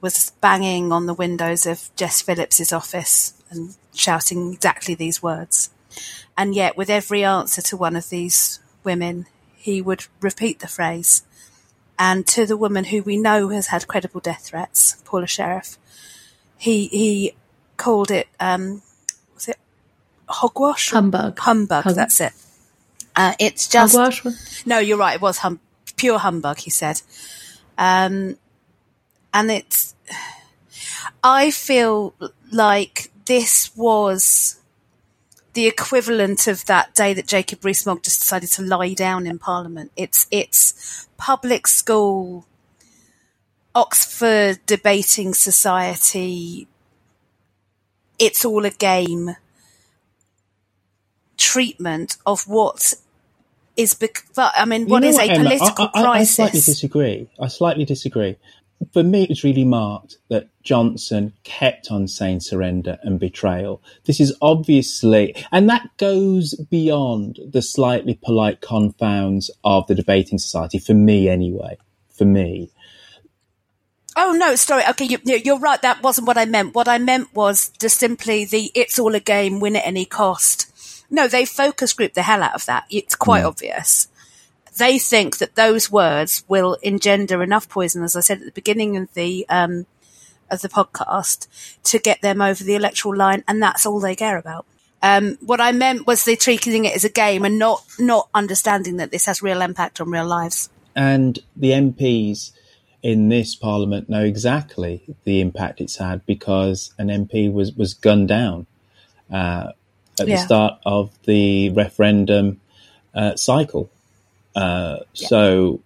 was banging on the windows of Jess Phillips's office and shouting exactly these words. And yet, with every answer to one of these women, he would repeat the phrase. And to the woman who we know has had credible death threats, Paula Sherriff, he he called it um, was it hogwash? Humbug. Humbug. Hum- that's it. Uh, it's just Hogwash? no. You're right. It was hum- pure humbug. He said, um, and it's. I feel like this was the equivalent of that day that Jacob Rees-Mogg just decided to lie down in Parliament. It's it's public school, Oxford debating society. It's all a game treatment of what is. Bec- but I mean, what You know is a Emma? political I, I, I, I slightly disagree. I slightly disagree. For me, it was really marked that Johnson kept on saying surrender and betrayal. This is obviously, and that goes beyond the slightly polite confounds of the debating society, for me anyway. For me. Oh no, sorry. Okay, you, you're right. That wasn't what I meant. What I meant was just simply the "it's all a game, win at any cost." No, they focus group the hell out of that. It's quite obvious. They think that those words will engender enough poison, as I said at the beginning of the um, of the podcast, to get them over the electoral line, and that's all they care about. Um, what I meant was they're treating it as a game and not not understanding that this has real impact on real lives. And the MPs in this parliament know exactly the impact it's had because an MP was, was gunned down uh, at the start of the referendum uh, cycle. Uh, So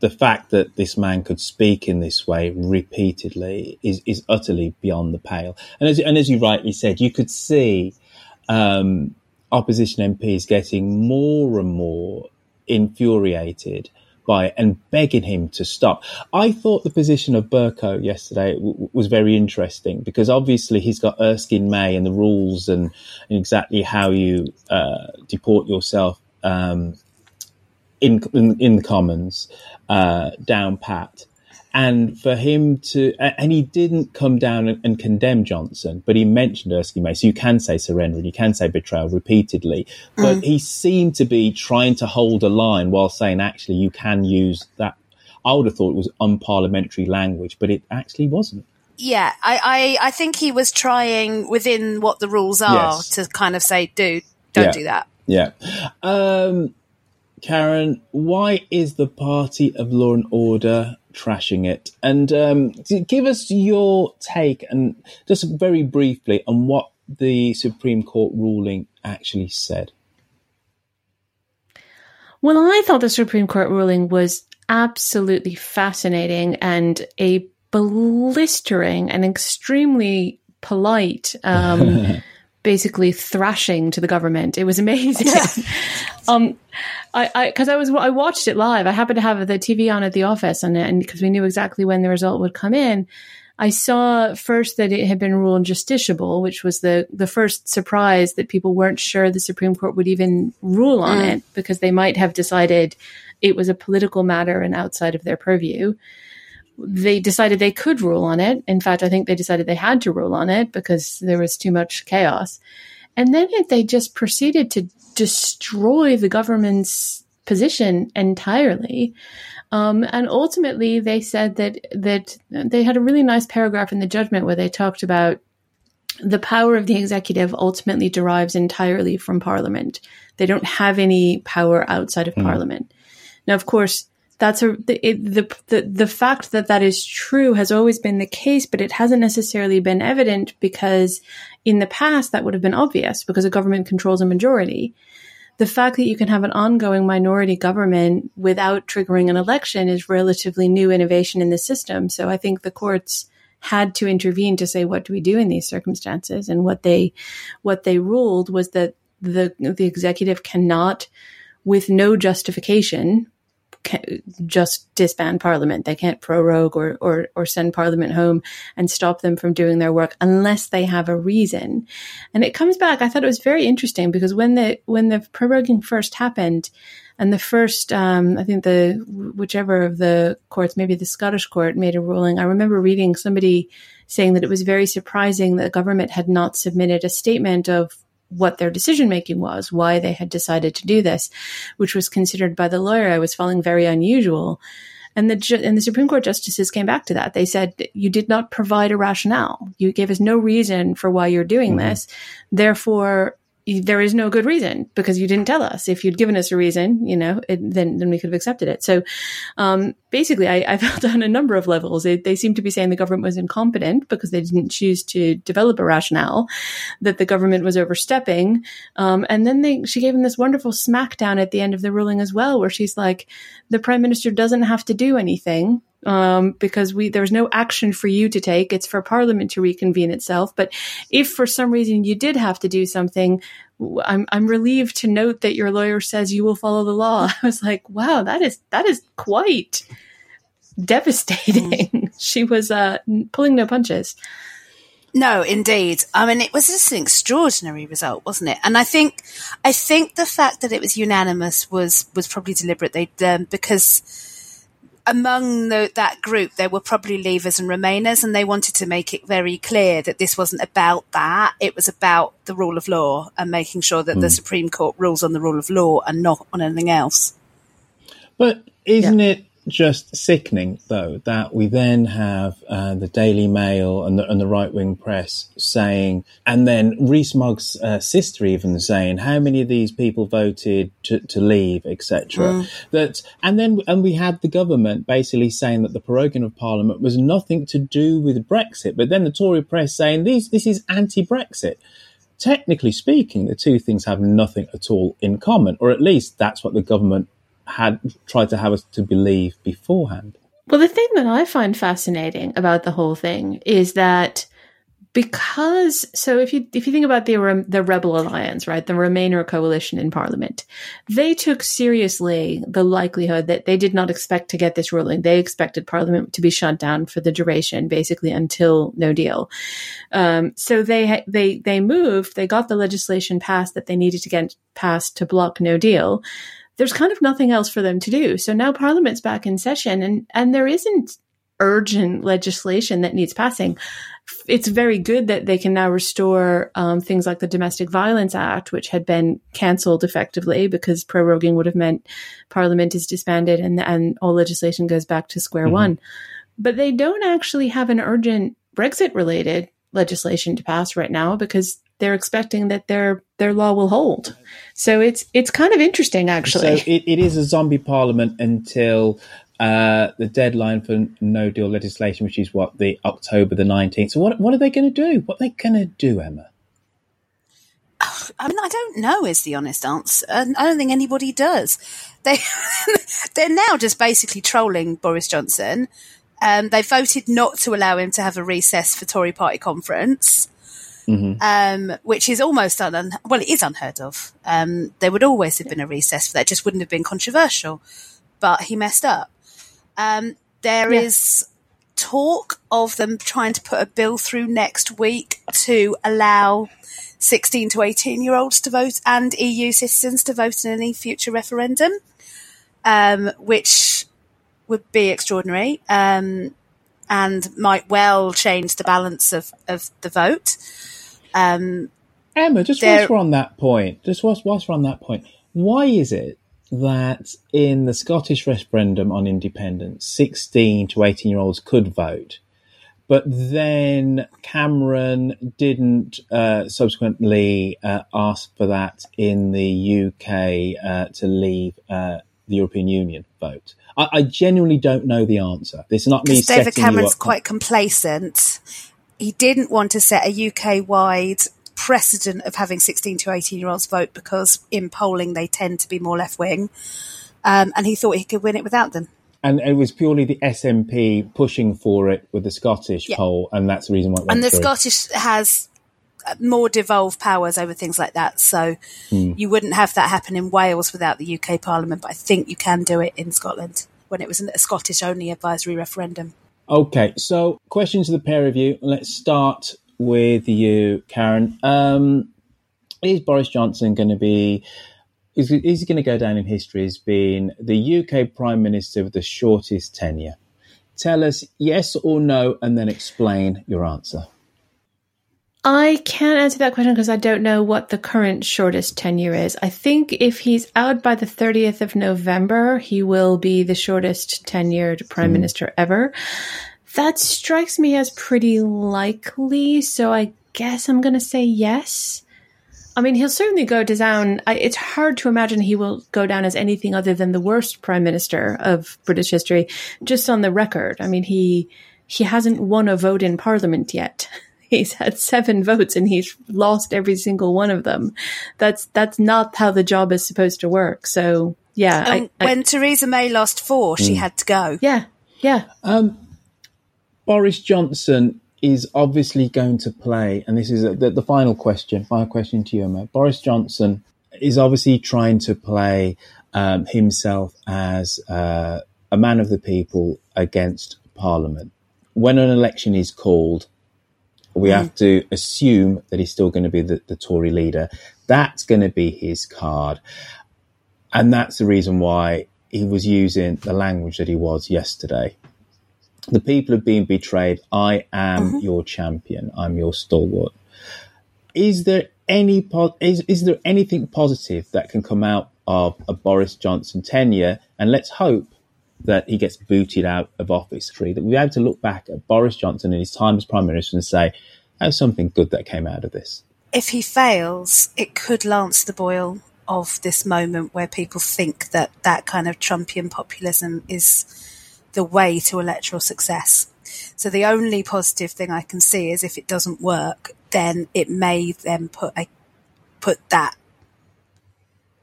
the fact that this man could speak in this way repeatedly is, is utterly beyond the pale. And as, and as you rightly said, you could see um, opposition MPs getting more and more infuriated by and begging him to stop. I thought the position of Bercow yesterday w- was very interesting because obviously he's got Erskine May and the rules and, and exactly how you uh, deport yourself um, in, in in the Commons uh, down pat. And for him to, and he didn't come down and, and condemn Johnson, but he mentioned Erskine May. So you can say surrender and you can say betrayal repeatedly. But Mm. he seemed to be trying to hold a line while saying actually you can use that. I would have thought it was unparliamentary language, but it actually wasn't. Yeah, I, I, I think he was trying within what the rules are Yes. to kind of say, dude, don't Yeah. do that. Yeah. Um, Karen, why is the party of law and order trashing it? And um, give us your take and just very briefly on what the Supreme Court ruling actually said. Well, I thought the Supreme Court ruling was absolutely fascinating and a blistering and extremely polite, um, basically thrashing to the government. It was amazing. um, I, I, cause I was, I watched it live. I happened to have the TV on at the office and, and cause we knew exactly when the result would come in. I saw first that it had been ruled justiciable, which was the, the first surprise that people weren't sure the Supreme Court would even rule on Mm. it because they might have decided it was a political matter and outside of their purview. They decided they could rule on it. In fact, I think they decided they had to rule on it because there was too much chaos. And then they just proceeded to destroy the government's position entirely. Um, and ultimately, they said that that they had a really nice paragraph in the judgment where they talked about the power of the executive ultimately derives entirely from Parliament. They don't have any power outside of Hmm. Parliament. Now, of course, that's a the, it, the the the fact that that is true has always been the case, but it hasn't necessarily been evident because in the past that would have been obvious because a government controls a majority. The fact that you can have an ongoing minority government without triggering an election is relatively new innovation in the system. So I think the courts had to intervene to say what do we do in these circumstances and what they what they ruled was that the the executive cannot with no justification just disband parliament. They can't prorogue or, or, or send parliament home and stop them from doing their work unless they have a reason. And it comes back. I thought it was very interesting because when the, when the proroguing first happened, And the first, um, I think the whichever of the courts, maybe the Scottish court, made a ruling. I remember reading somebody saying that it was very surprising that the government had not submitted a statement of what their decision making was, why they had decided to do this, which was considered by the lawyer I was following very unusual. And the and the Supreme Court justices came back to that. They said you did not provide a rationale. You gave us no reason for why you're doing mm-hmm. this. Therefore, there is no good reason because you didn't tell us. If you'd given us a reason, you know, it, then then we could have accepted it. So, um, basically, I, I, felt on a number of levels. They, they seem to be saying the government was incompetent because they didn't choose to develop a rationale, that the government was overstepping, um, and then they she gave him this wonderful smackdown at the end of the ruling as well, where she's like, the prime minister doesn't have to do anything um, because we there's no action for you to take. It's for Parliament to reconvene itself. But if for some reason you did have to do something, I'm I'm relieved to note that your lawyer says you will follow the law. I was like, wow, that is that is quite devastating. she was uh, pulling no punches. No, indeed. I mean, it was just an extraordinary result, wasn't it? And I think, I think the fact that it was unanimous was was probably deliberate. They um, because among the, that group, there were probably leavers and remainers, and they wanted to make it very clear that this wasn't about that. It was about the rule of law and making sure that mm. the hmm. Supreme Court rules on the rule of law and not on anything else. But isn't yeah. it just sickening, though, that we then have uh, the Daily Mail and the, and the right wing press saying, and then Rees-Mogg's uh, sister even saying, how many of these people voted to, to leave, etc. Mm. That, and then, and we had the government basically saying that the proroguing of Parliament was nothing to do with Brexit, but then the Tory press saying these, this is anti-Brexit technically speaking, the two things have nothing at all in common, or at least that's what the government had tried to have us to believe beforehand. Well, the thing that I find fascinating about the whole thing is that because so if you if you think about the the rebel alliance right the remainer coalition in parliament they took seriously the likelihood that they did not expect to get this ruling. They expected parliament to be shut down for the duration basically until no deal. Um, so they they they moved they got the legislation passed that they needed to get passed to block no deal there's kind of nothing else for them to do. So now Parliament's back in session and, and there isn't urgent legislation that needs passing. It's very good that they can now restore um, things like the Domestic Violence Act, which had been cancelled effectively because proroguing would have meant Parliament is disbanded and, and all legislation goes back to square mm-hmm. one. But they don't actually have an urgent Brexit related legislation to pass right now because they're expecting that their their law will hold. So it's it's kind of interesting, actually. So it, it is a zombie parliament until uh, the deadline for no deal legislation, which is what the October the nineteenth. So what what are they going to do? What are they going to do, Emma? I mean, I don't know. Is the honest answer? I don't think anybody does. They they're now just basically trolling Boris Johnson. Um, they voted not to allow him to have a recess for Tory Party conference mm-hmm. um, which is almost un- well, it is unheard of. Um, there would always have been a recess for that; it just wouldn't have been controversial. But he messed up. Um, there yeah. is talk of them trying to put a bill through next week to allow 16 to 18 year olds to vote and EU citizens to vote in any future referendum, um, which would be extraordinary um, and might well change the balance of, of the vote. Um, Emma, just whilst we're on that point, just whilst, whilst we're on that point, why is it that in the Scottish referendum on independence, 16 to 18 year olds could vote, but then Cameron didn't uh, subsequently uh, ask for that in the UK uh, to leave uh, the European Union vote? I, I, genuinely don't know the answer. This is not me. David Cameron's quite complacent he didn't want to set a UK wide precedent of having 16 to 18 year olds vote because in polling they tend to be more left wing. Um, and he thought he could win it without them. And it was purely the SNP pushing for it with the Scottish yeah. poll, and that's the reason why. and the through. Scottish has more devolved powers over things like that, so hmm. you wouldn't have that happen in Wales without the UK Parliament. But I think you can do it in Scotland when it was a Scottish only advisory referendum. Okay, so questions to the pair of you. Let's start with you, Karen. Um, is Boris Johnson going to be is, is he going to go down in history as being the UK Prime Minister with the shortest tenure. Tell us yes or no, and then explain your answer. I can't answer that question because I don't know what the current shortest tenure is. I think if he's out by the 30th of November, he will be the shortest tenured prime mm. minister ever. That strikes me as pretty likely, so I guess I'm going to say yes. I mean, he'll certainly go down. It's hard to imagine he will go down as anything other than the worst prime minister of British history, just on the record. I mean, he he hasn't won a vote in parliament yet. he's had seven votes and he's lost every single one of them. That's that's not how the job is supposed to work. So yeah, I, I, when Theresa May lost four, she mm. had to go. Yeah, yeah. Um, Boris Johnson is obviously going to play, and this is a, the, the, final question. Final question to you, Emma. Boris Johnson is obviously trying to play um, himself as uh, a man of the people against Parliament. When an election is called, we mm. have to assume that he's still going to be the, the Tory leader. That's going to be his card. And that's the reason why he was using the language that he was yesterday. The people have been betrayed. I am mm-hmm. your champion. I'm your stalwart. Is there any po- is, is there anything positive that can come out of a Boris Johnson tenure? And let's hope that he gets booted out of office free, that we're able to look back at Boris Johnson in his time as Prime Minister and say, there's something good that came out of this. If he fails, it could lance the boil of this moment where people think that that kind of Trumpian populism is the way to electoral success. So the only positive thing I can see is if it doesn't work, then it may then put a put that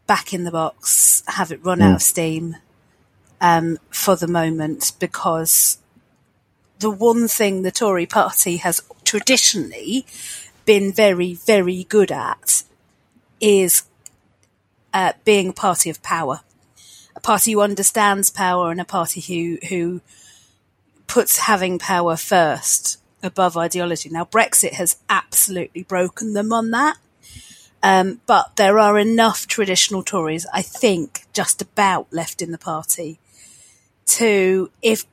back in the box, have it run mm. out of steam, um, for the moment because the one thing the Tory party has traditionally been very, very good at is uh, being a party of power, a party who understands power and a party who who puts having power first above ideology. Now, Brexit has absolutely broken them on that. Um, but there are enough traditional Tories, I think, just about left in the party to if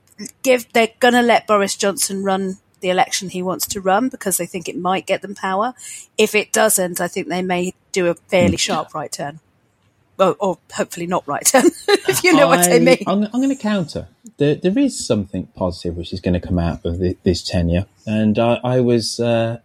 give they're going to let Boris Johnson run the election he wants to run because they think it might get them power. If it doesn't, I think they may do a fairly sharp right turn. Well, or hopefully not right turn, if you know I, what I mean. I'm, I'm going to counter. There, there is something positive which is going to come out of the, this tenure. And I, I was uh,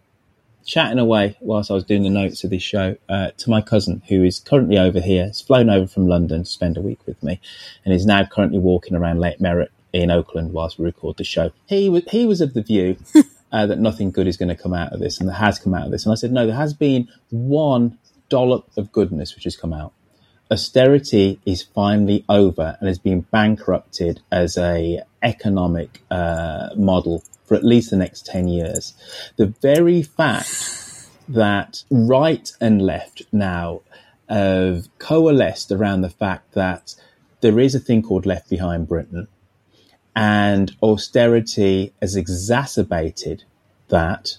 chatting away whilst I was doing the notes of this show uh, to my cousin, who is currently over here. He's flown over from London to spend a week with me, and is now currently walking around Lake Merritt in Oakland whilst we record the show. He was he was of the view uh, that nothing good is going to come out of this, and there has come out of this. And I said, no, there has been one dollop of goodness which has come out. Austerity is finally over and has been bankrupted as a economic uh, model for at least the next 10 years. The very fact that right and left now have coalesced around the fact that there is a thing called left behind Britain and austerity has exacerbated that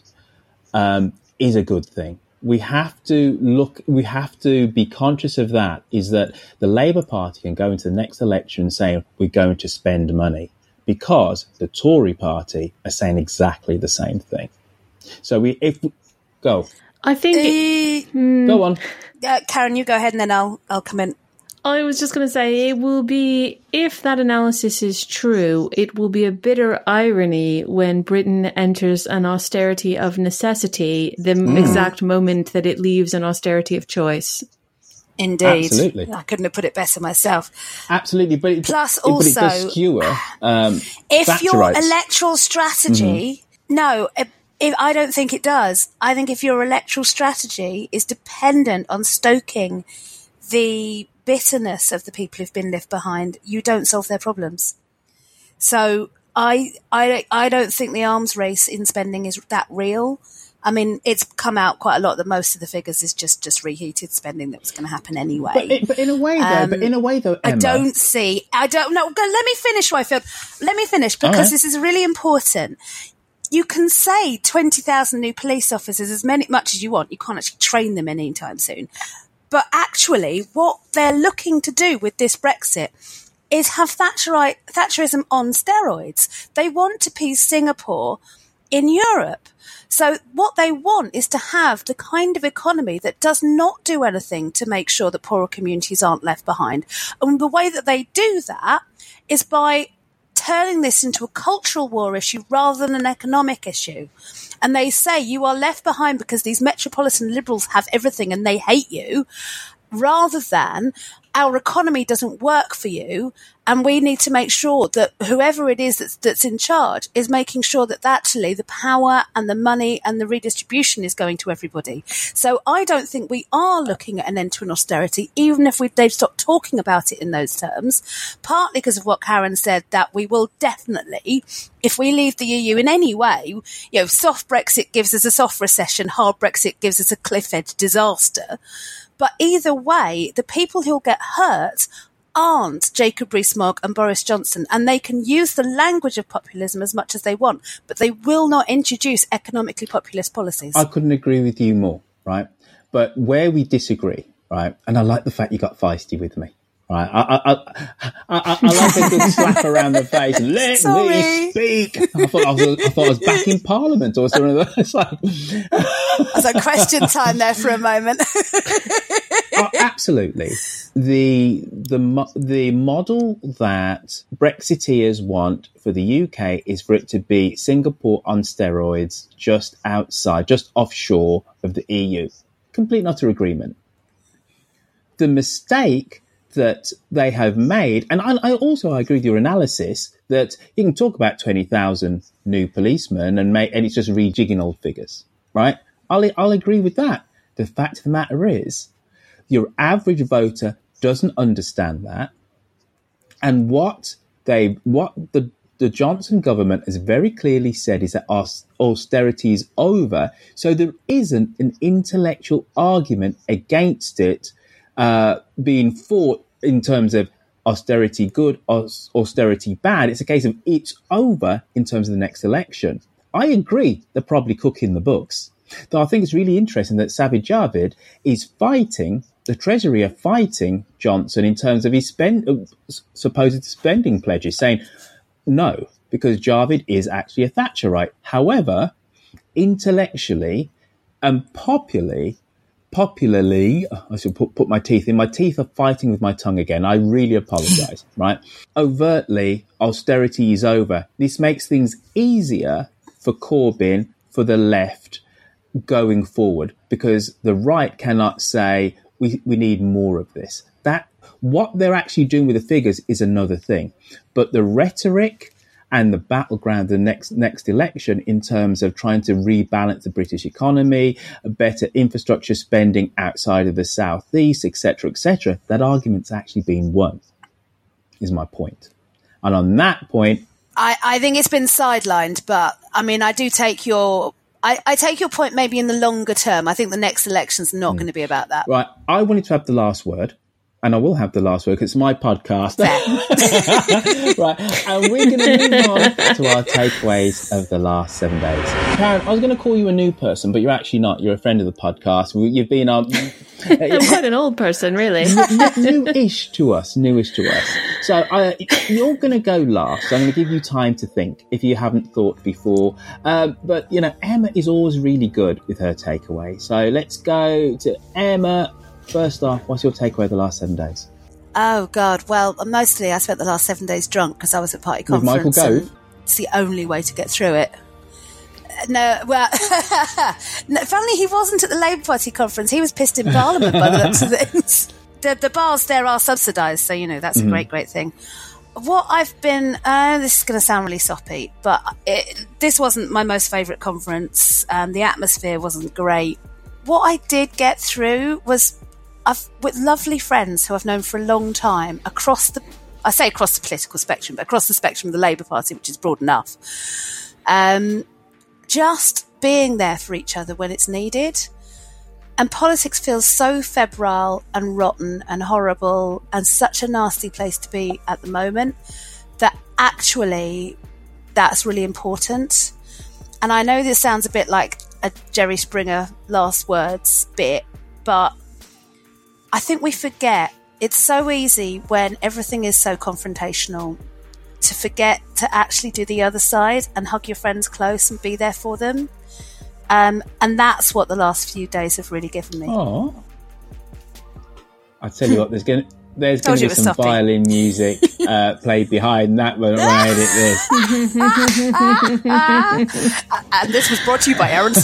um, is a good thing. We have to look, we have to be conscious of that is that the Labour Party can go into the next election saying we're going to spend money because the Tory party are saying exactly the same thing. So we, if go, I think it, hmm. go on. Uh, Karen, you go ahead, and then I'll I'll come in. I was just going to say it will be, if that analysis is true, it will be a bitter irony when Britain enters an austerity of necessity, the mm. exact moment that it leaves an austerity of choice. Indeed. Absolutely. I couldn't have put it better myself. Absolutely. But it, plus it, also, but it skewer, um, if your electoral strategy, mm-hmm. no, if, if, I don't think it does. I think if your electoral strategy is dependent on stoking the bitterness of the people who've been left behind, you don't solve their problems. So I, I, I don't think the arms race in spending is that real. I mean, it's come out quite a lot that most of the figures is just just reheated spending that was going to happen anyway. But, it, but in a way, though, um, but in a way, though, Emma, I don't see. I don't know. Let me finish, Roifield. Let me finish because right. this is really important. You can say twenty thousand new police officers as many much as you want. You can't actually train them anytime soon. But actually, what they're looking to do with this Brexit is have Thatcherite, Thatcherism on steroids. They want to piece Singapore in Europe. So what they want is to have the kind of economy that does not do anything to make sure that poorer communities aren't left behind. And the way that they do that is by turning this into a cultural war issue rather than an economic issue. And they say you are left behind because these metropolitan liberals have everything and they hate you rather than our economy doesn't work for you and we need to make sure that whoever it is that's, that's in charge is making sure that actually the power and the money and the redistribution is going to everybody. So I don't think we are looking at an end to an austerity, even if we, they've stopped talking about it in those terms, partly because of what Karen said that we will definitely, if we leave the EU in any way, you know, soft Brexit gives us a soft recession, hard Brexit gives us a cliff edge disaster. But either way, the people who'll get hurt aren't Jacob Rees-Mogg and Boris Johnson, and they can use the language of populism as much as they want, but they will not introduce economically populist policies. I couldn't agree with you more, right? But where we disagree, right, and I like the fact you got feisty with me. Right, I, I, I, I, I like a good slap around the face. Let me speak. I thought I, was, I thought I was back in Parliament or something. It's like, As a question time there for a moment. Oh, absolutely. The the the model that Brexiteers want for the UK is for it to be Singapore on steroids, just outside, just offshore of the EU. Complete and utter agreement. The mistake that they have made, and I, I also agree with your analysis that you can talk about twenty thousand new policemen and make, and it's just rejigging old figures, right? I'll I'll agree with that. The fact of the matter is, your average voter doesn't understand that. And what they, what the, the Johnson government has very clearly said is that austerity is over. So there isn't an intellectual argument against it uh, being fought in terms of austerity good, aus- austerity bad. It's a case of it's over in terms of the next election. I agree they're probably cooking the books. Though I think it's really interesting that Sajid Javid is fighting, the Treasury are fighting Johnson in terms of his spend, uh, supposed spending pledges, saying no, because Javid is actually a Thatcherite. However, intellectually and popularly, popularly, I should put, put my teeth in. My teeth are fighting with my tongue again. I really apologize, right? Overtly, austerity is over. This makes things easier for Corbyn, for the left, going forward because the right cannot say we, we need more of this. That what they're actually doing with the figures is another thing, but the rhetoric and the battleground the next next election in terms of trying to rebalance the British economy, better infrastructure spending outside of the southeast, etc., etc. That argument's actually been won. Is my point. and on that point, I, I think it's been sidelined, but I mean, I do take your. I, I take your point maybe in the longer term. I think the next election's not hmm. going to be about that. right, I wanted to have the last word. And I will have the last word. it's my podcast. right. And we're going to move on to our takeaways of the last seven days. Karin, I was going to call you a new person, but you're actually not. You're a friend of the podcast. You've been um, I'm quite an old person, really. newish to us, newish to us. So uh, you're going to go last. I'm going to give you time to think if you haven't thought before. Um, but you know, Emma is always really good with her takeaway. So let's go to Emma. First off, what's your takeaway of the last seven days? Oh God! Well, mostly I spent the last seven days drunk because I was at party With Michael conference. Gove? and It's the only way to get through it. Uh, No, well, no, funnily he wasn't at the Labour Party conference. He was pissed in Parliament by the looks of things. The, the bars there are subsidised, so you know that's Mhm. a great, great thing. What I've been, uh, this is going to sound really soppy, but it, this wasn't my most favourite conference. Um, the atmosphere wasn't great. What I did get through was I've with lovely friends who I've known for a long time across the I say across the political spectrum, but across the spectrum of the Labour Party, which is broad enough. Um, just being there for each other when it's needed. And politics feels so febrile and rotten and horrible and such a nasty place to be at the moment that actually that's really important. And I know this sounds a bit like a Jerry Springer last words bit, but I think we forget it's so easy when everything is so confrontational to forget to actually do the other side and hug your friends close and be there for them. Um, and that's what the last few days have really given me. Oh, I tell you what, there's going there's going to be some violin music uh, played behind that when I edit this. and this was brought to you by Aaron.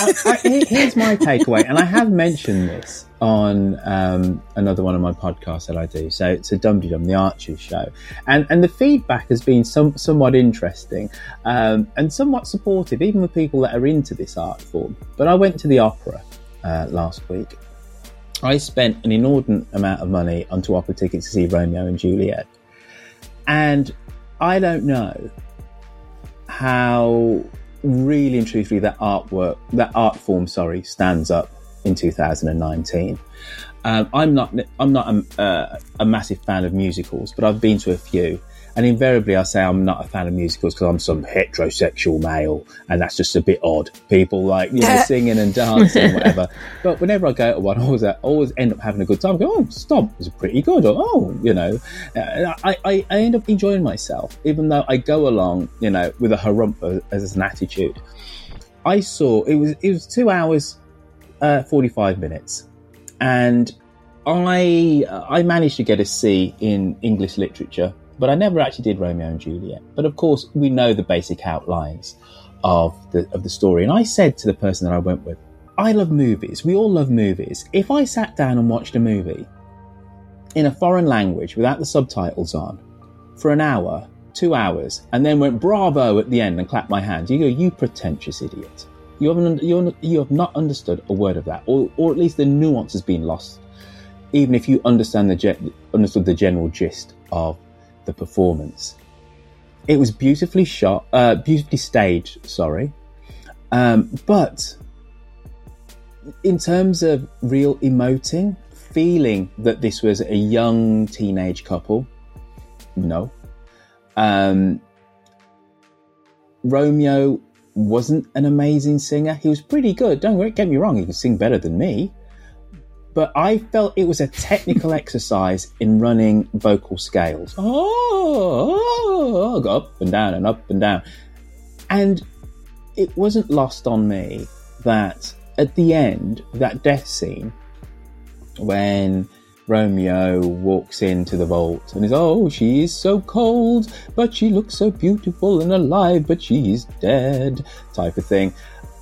I, I, here's my takeaway, and I have mentioned this on um, another one of my podcasts that I do. So it's a Dum Dum, the Archers show, and and the feedback has been some, somewhat interesting um, and somewhat supportive, even with people that are into this art form. But I went to the opera uh, last week. I spent an inordinate amount of money on two opera tickets to see Romeo and Juliet, and I don't know how really and truthfully that artwork, that art form, sorry, stands up in 2019. Um, I'm not, I'm not a, uh, a massive fan of musicals, but I've been to a few, and invariably I say I'm not a fan of musicals because I'm some heterosexual male, and that's just a bit odd. People like you know singing and dancing and whatever. But whenever I go to one, I always, I always end up having a good time. I go, oh, Stomp was pretty good, or oh, you know, uh, I, I, I end up enjoying myself, even though I go along, you know, with a harumpa as an attitude. I saw it was it was two hours, uh, forty five minutes, and I I managed to get a C in English literature, but I never actually did Romeo and Juliet. But of course, we know the basic outlines of the of the story. And I said to the person that I went with, I love movies. We all love movies. If I sat down and watched a movie in a foreign language without the subtitles on for an hour, two hours, and then went bravo at the end and clapped my hands, you go, you pretentious idiot. You haven't, you you have not understood a word of that, or, or at least the nuance has been lost. Even if you understand the ge- understood the general gist of the performance, it was beautifully shot, uh, beautifully staged. Sorry, um, but in terms of real emoting, feeling that this was a young teenage couple, no. Um, Romeo wasn't an amazing singer. He was pretty good. Don't get me wrong, he could sing better than me. But I felt it was a technical exercise in running vocal scales. Oh, oh, go up and down and up and down. And it wasn't lost on me that at the end, of that death scene, when Romeo walks into the vault and is, oh, she is so cold, but she looks so beautiful and alive, but she is dead, type of thing.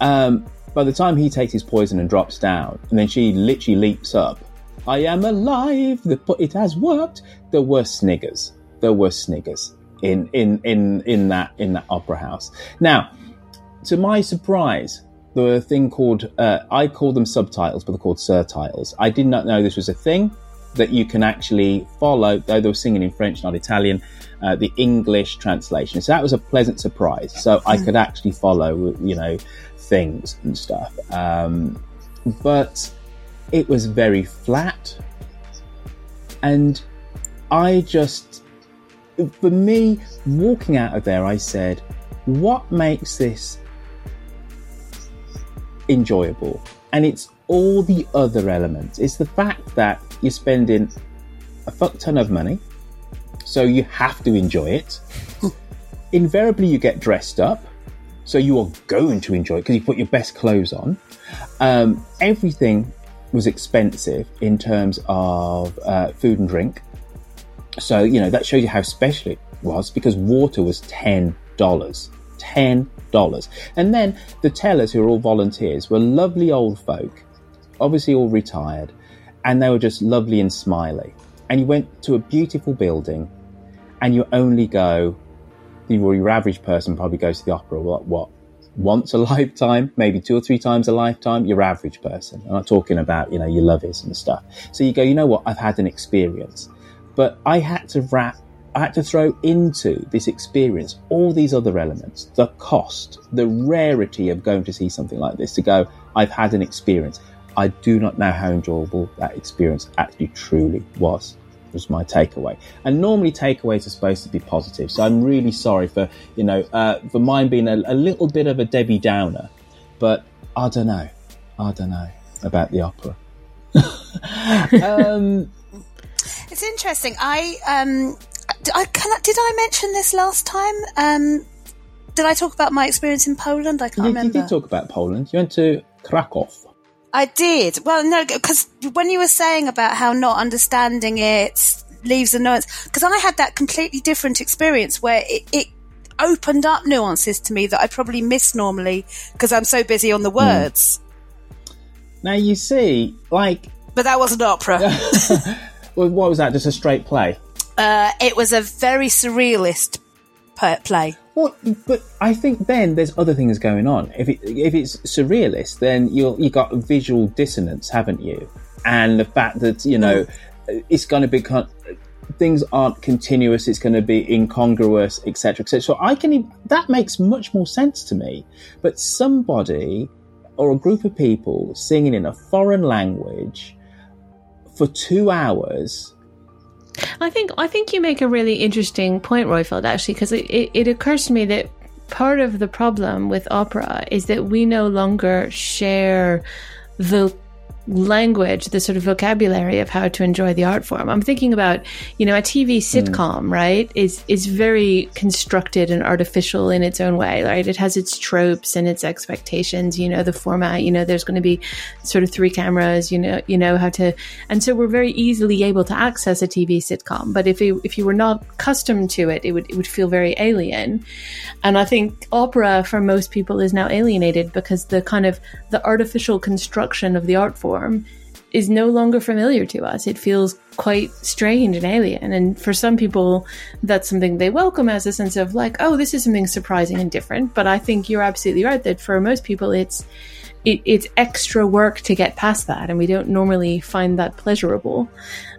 Um, by the time he takes his poison and drops down, and then she literally leaps up, I am alive, the, it has worked. There were sniggers. There were sniggers in, in, in, in that, in that opera house. Now, to my surprise, there were a thing called, uh, I call them subtitles, but they're called surtitles. I did not know this was a thing that you can actually follow, though they were singing in French, not Italian, uh, the English translation. So that was a pleasant surprise. So I could actually follow, you know, things and stuff. Um, but it was very flat. And I just, for me, walking out of there, I said, what makes this enjoyable? And it's all the other elements. It's the fact that you're spending a fuck ton of money, so you have to enjoy it. Invariably, you get dressed up, so you are going to enjoy it because you put your best clothes on. Um, everything was expensive in terms of uh, food and drink. So, you know, that shows you how special it was because water was $10. $10. And then the tellers, who are all volunteers, were lovely old folk, obviously all retired, and they were just lovely and smiley. And you went to a beautiful building, and you only go, your, your average person probably goes to the opera, what, what, once a lifetime, maybe two or three times a lifetime, your average person. I'm not talking about, you know, your lovies and stuff. So you go, you know what, I've had an experience. But I had to wrap, I had to throw into this experience all these other elements, the cost, the rarity of going to see something like this, to go, I've had an experience. I do not know how enjoyable that experience actually truly was was my takeaway. And normally takeaways are supposed to be positive. So I'm really sorry for, you know, uh, for mine being a, a little bit of a Debbie Downer. But I don't know. I don't know about the opera. um, It's interesting. I um, I, can I, did I mention this last time? Um, did I talk about my experience in Poland? I can't you, you did talk about Poland. You went to Krakow. I did. Well, no, because when you were saying about how not understanding it leaves a nuance, because I had that completely different experience where it, it opened up nuances to me that I probably miss normally because I'm so busy on the words. Now you see, like, But that wasn't opera. well, what was that? Just a straight play? uh, it was a very surrealist play. Well, but I think then there's other things going on. If it, if it's surrealist, then you you got visual dissonance, haven't you? And the fact that you know mm. it's going to become things aren't continuous. It's going to be incongruous, etc., etc. So I can that makes much more sense to me. But somebody or a group of people singing in a foreign language for two hours. I think I think you make a really interesting point, Roifield, actually, because it, it, it occurs to me that part of the problem with opera is that we no longer share the language, the sort of vocabulary of how to enjoy the art form. I'm thinking about, you know, a TV hmm. sitcom, right, is is very constructed and artificial in its own way, right? It has its tropes and its expectations, you know, the format, you know, there's going to be sort of three cameras, you know, you know how to and so we're very easily able to access a TV sitcom. But if you if you were not accustomed to it, it would it would feel very alien. And I think opera for most people is now alienated because the kind of the artificial construction of the art form is no longer familiar to us. It feels quite strange and alien. And for some people, that's something they welcome as a sense of like, oh, this is something surprising and different. But I think you're absolutely right that for most people, it's it, it's extra work to get past that, and we don't normally find that pleasurable.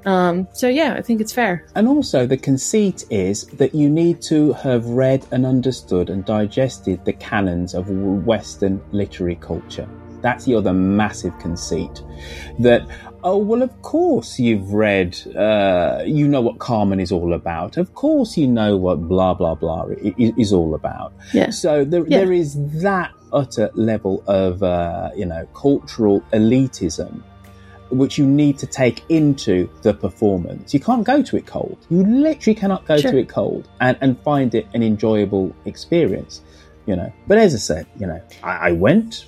Um, so yeah, I think it's fair. And also, the conceit is that you need to have read and understood and digested the canons of Western literary culture. That's the other massive conceit. That, oh, well, of course you've read, uh, you know what Carmen is all about. Of course you know what blah, blah, blah is, is all about. Yeah. So there, Yeah. there is that utter level of, uh, you know, cultural elitism which you need to take into the performance. You can't go to it cold. You literally cannot go Sure. to it cold and, and find it an enjoyable experience, you know. But as I said, you know, I, I went.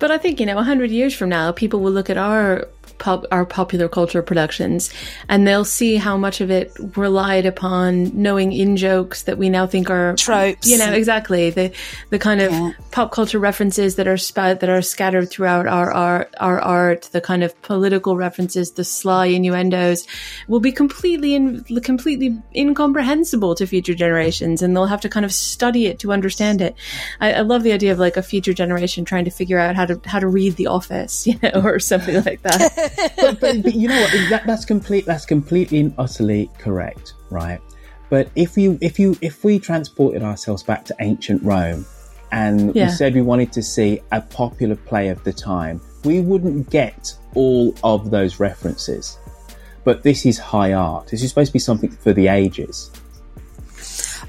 But I think you know, a hundred years from now, people will look at our pop, our popular culture productions, and they'll see how much of it relied upon knowing in jokes that we now think are Tropes. You know, exactly the the kind of pop culture references that are spa- that are scattered throughout our art, our art, the kind of political references, the sly innuendos, will be completely in, completely incomprehensible to future generations, and they'll have to kind of study it to understand it. I, I love the idea of like a future generation trying to figure out how to how to read The Office, you know, or something like that. but, but, but you know what? That, that's complete. That's completely and utterly correct, right? But if you, if you, if we transported ourselves back to ancient Rome, and Yeah. we said we wanted to see a popular play of the time, we wouldn't get all of those references. But this is high art. This is supposed to be something for the ages.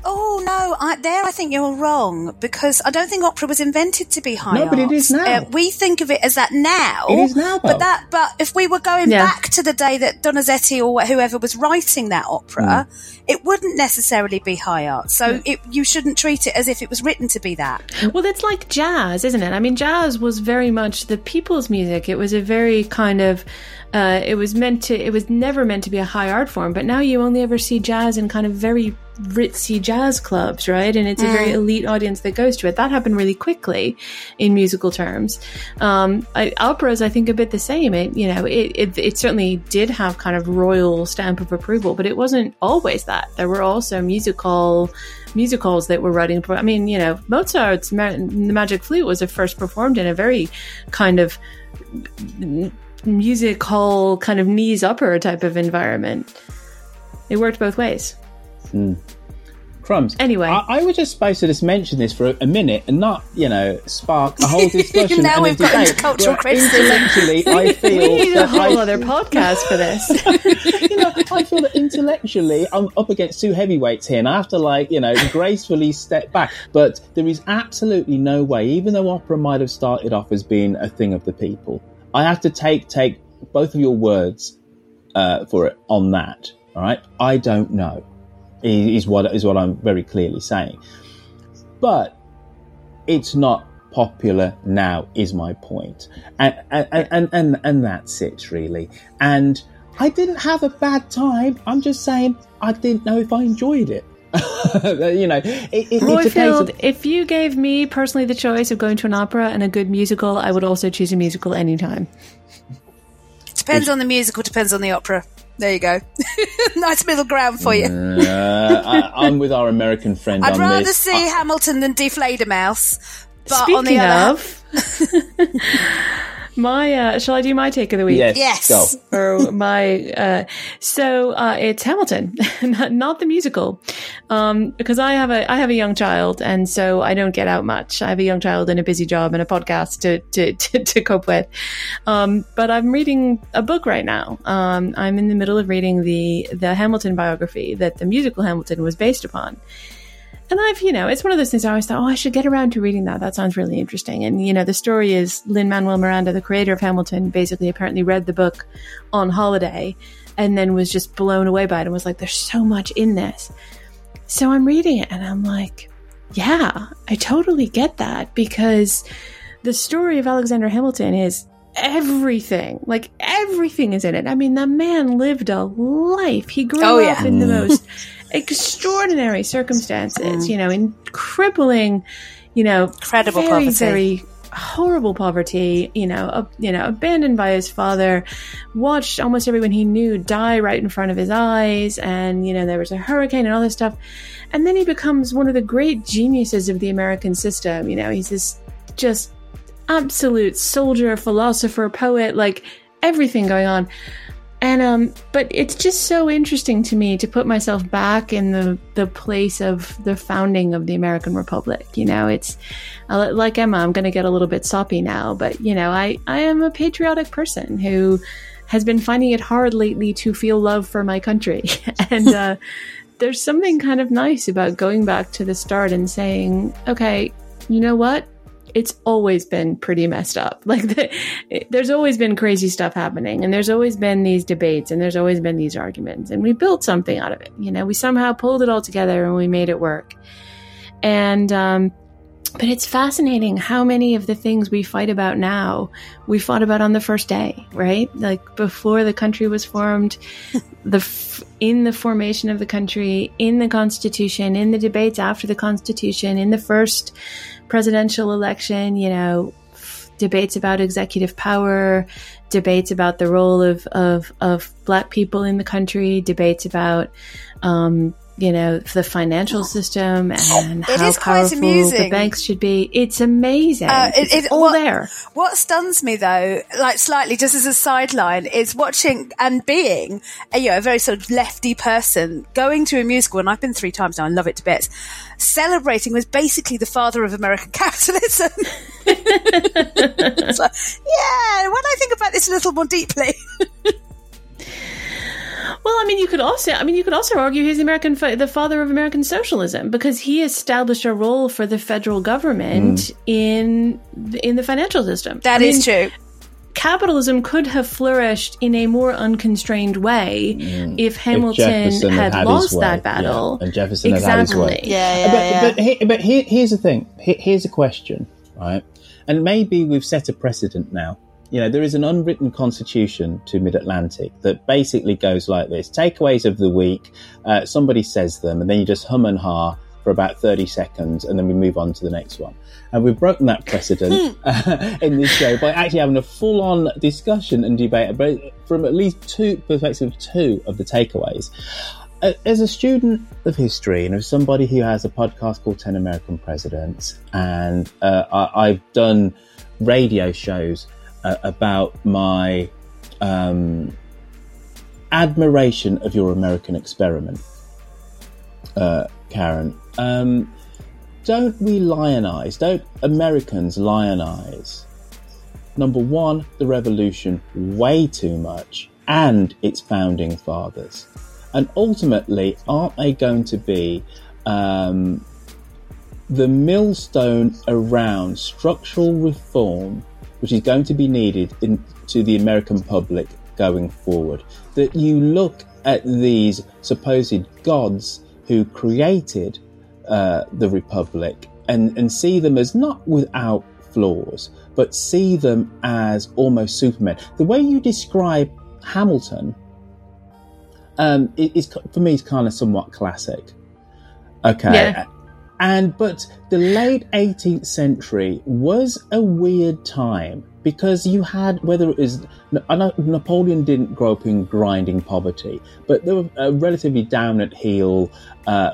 Oh no, I, there I think you're wrong because I don't think opera was invented to be high art. No, but it is now. Uh, we think of it as that now. It is now, But that, but if we were going Yeah. back to the day that Donizetti or whoever was writing that opera, it wouldn't necessarily be high art. So it, you shouldn't treat it as if it was written to be that. Well, that's like jazz, isn't it? I mean, jazz was very much the people's music. It was a very kind of, uh, it was meant to, it was never meant to be a high art form, but now you only ever see jazz in kind of very ritzy jazz clubs, right? And it's a very Mm. elite audience that goes to it. That happened really quickly in musical terms. Um, I, opera is, I think, a bit the same. It, you know, it, it, it certainly did have kind of royal stamp of approval, but it wasn't always that. There were also musical musicals that were writing. I mean, you know, Mozart's Ma- The Magic Flute was first performed in a very kind of music hall, kind of knees upper type of environment. It worked both ways. Hmm. Crumbs. Anyway, I, I was just supposed to just mention this for a, a minute and not, you know, spark a whole discussion. Now we've got debate into cultural where criticism. Intellectually, I feel we need a whole I, other podcast for this. you know, I feel that intellectually I'm up against two heavyweights here, and I have to like, you know, gracefully step back. But there is absolutely no way, even though opera might have started off as being a thing of the people, I have to take take both of your words uh, for it on that. All right, I don't know. Is what is what I'm very clearly saying. But it's not popular now. Is my point, and and and and, and that's it really. And I didn't have a bad time. I'm just saying I didn't know if I enjoyed it. you know, it, it, Roifield, of- if you gave me personally the choice of going to an opera and a good musical, I would also choose a musical anytime. Depends on the musical, depends on the opera. There you go. nice middle ground for you. Uh, I, I'm with our American friend I'd on rather this. see Hamilton than Die Fledermaus. But Speaking on the other of, my uh, shall I do my take of the week? Yes, Yes. go. Or my uh, so uh, it's Hamilton, not, not the musical, um, because I have a I have a young child, and so I don't get out much. I have a young child and a busy job and a podcast to to to, to cope with. Um, but I'm reading a book right now. Um, I'm in the middle of reading the the Hamilton biography that the musical Hamilton was based upon. And I've, you know, it's one of those things I always thought, oh, I should get around to reading that. That sounds really interesting. And, you know, the story is Lin Manuel Miranda, the creator of Hamilton, basically apparently read the book on holiday and then was just blown away by it and was like, there's so much in this. So I'm reading it and I'm like, yeah, I totally get that because the story of Alexander Hamilton is everything. Like everything is in it. I mean, the man lived a life. He grew Oh, up yeah. in the most extraordinary circumstances, you know, in crippling, you know, Incredible very, poverty. very horrible poverty, you know, uh, you know, abandoned by his father, watched almost everyone he knew die right in front of his eyes, and you know, there was a hurricane and all this stuff. And then he becomes one of the great geniuses of the American system. You know, he's this just absolute soldier, philosopher, poet, like everything going on. And um, but it's just so interesting to me to put myself back in the the place of the founding of the American Republic. You know, it's uh, like Emma. I'm going to get a little bit soppy now, but you know, I I am a patriotic person who has been finding it hard lately to feel love for my country, and uh, there's something kind of nice about going back to the start and saying, okay, you know what? It's always been pretty messed up. Like, the, there's always been crazy stuff happening, and there's always been these debates, and there's always been these arguments, and we built something out of it. You know, we somehow pulled it all together and we made it work. And, um, but it's fascinating how many of the things we fight about now we fought about on the first day, right? Like before the country was formed, the f- in the formation of the country, in the Constitution, in the debates after the Constitution, in the first presidential election, you know, f- debates about executive power, debates about the role of of, of black people in the country, debates about um, you know the financial system and It how powerful the banks should be. It's amazing. Uh, it- it's it- all what- there. What stuns me though, like slightly just as a sideline, is watching and being a, you know, a very sort of lefty person going to a musical, and I've been three times now, I love it to bits, celebrating was basically the father of American capitalism. It's like, yeah, when I think about this a little more deeply. Well, I mean, you could also, I mean, you could also argue he's the American, fa- the father of American socialism because he established a role for the federal government mm. in in the financial system. That That is is true. Capitalism could have flourished in a more unconstrained way mm. if Hamilton Jefferson had, his lost that battle. yeah, and Jefferson had had his way. exactly. but but, he, but here, here's the thing. Here- here's a question, right? And maybe we've set a precedent now. You know, there is an unwritten constitution to Mid Atlantic that basically goes like this: takeaways of the week. Uh, somebody says them, and then you just hum and ha for about thirty seconds, and then we move on to the next one. And we've broken that precedent uh, in this show by actually having a full-on discussion and debate about, from at least two perspectives two of the takeaways uh, as a student of history and as somebody who has a podcast called 10 American Presidents, and uh, I, I've done radio shows uh, about my um, admiration of your American experiment, uh, Karin. Um, don't we lionize, don't Americans lionize, number one, the revolution way too much and its founding fathers? And ultimately, aren't they going to be um, the millstone around structural reform, which is going to be needed in, to the American public going forward. That you look at these supposed gods who created uh, the Republic and, and see them as not without flaws, but see them as almost supermen. The way you describe Hamilton um, is, for me, is kind of somewhat classic. Okay. Yeah. And but the late 18th century was a weird time because you had whether it was Napoleon didn't grow up in grinding poverty, but there were a relatively down at heel uh,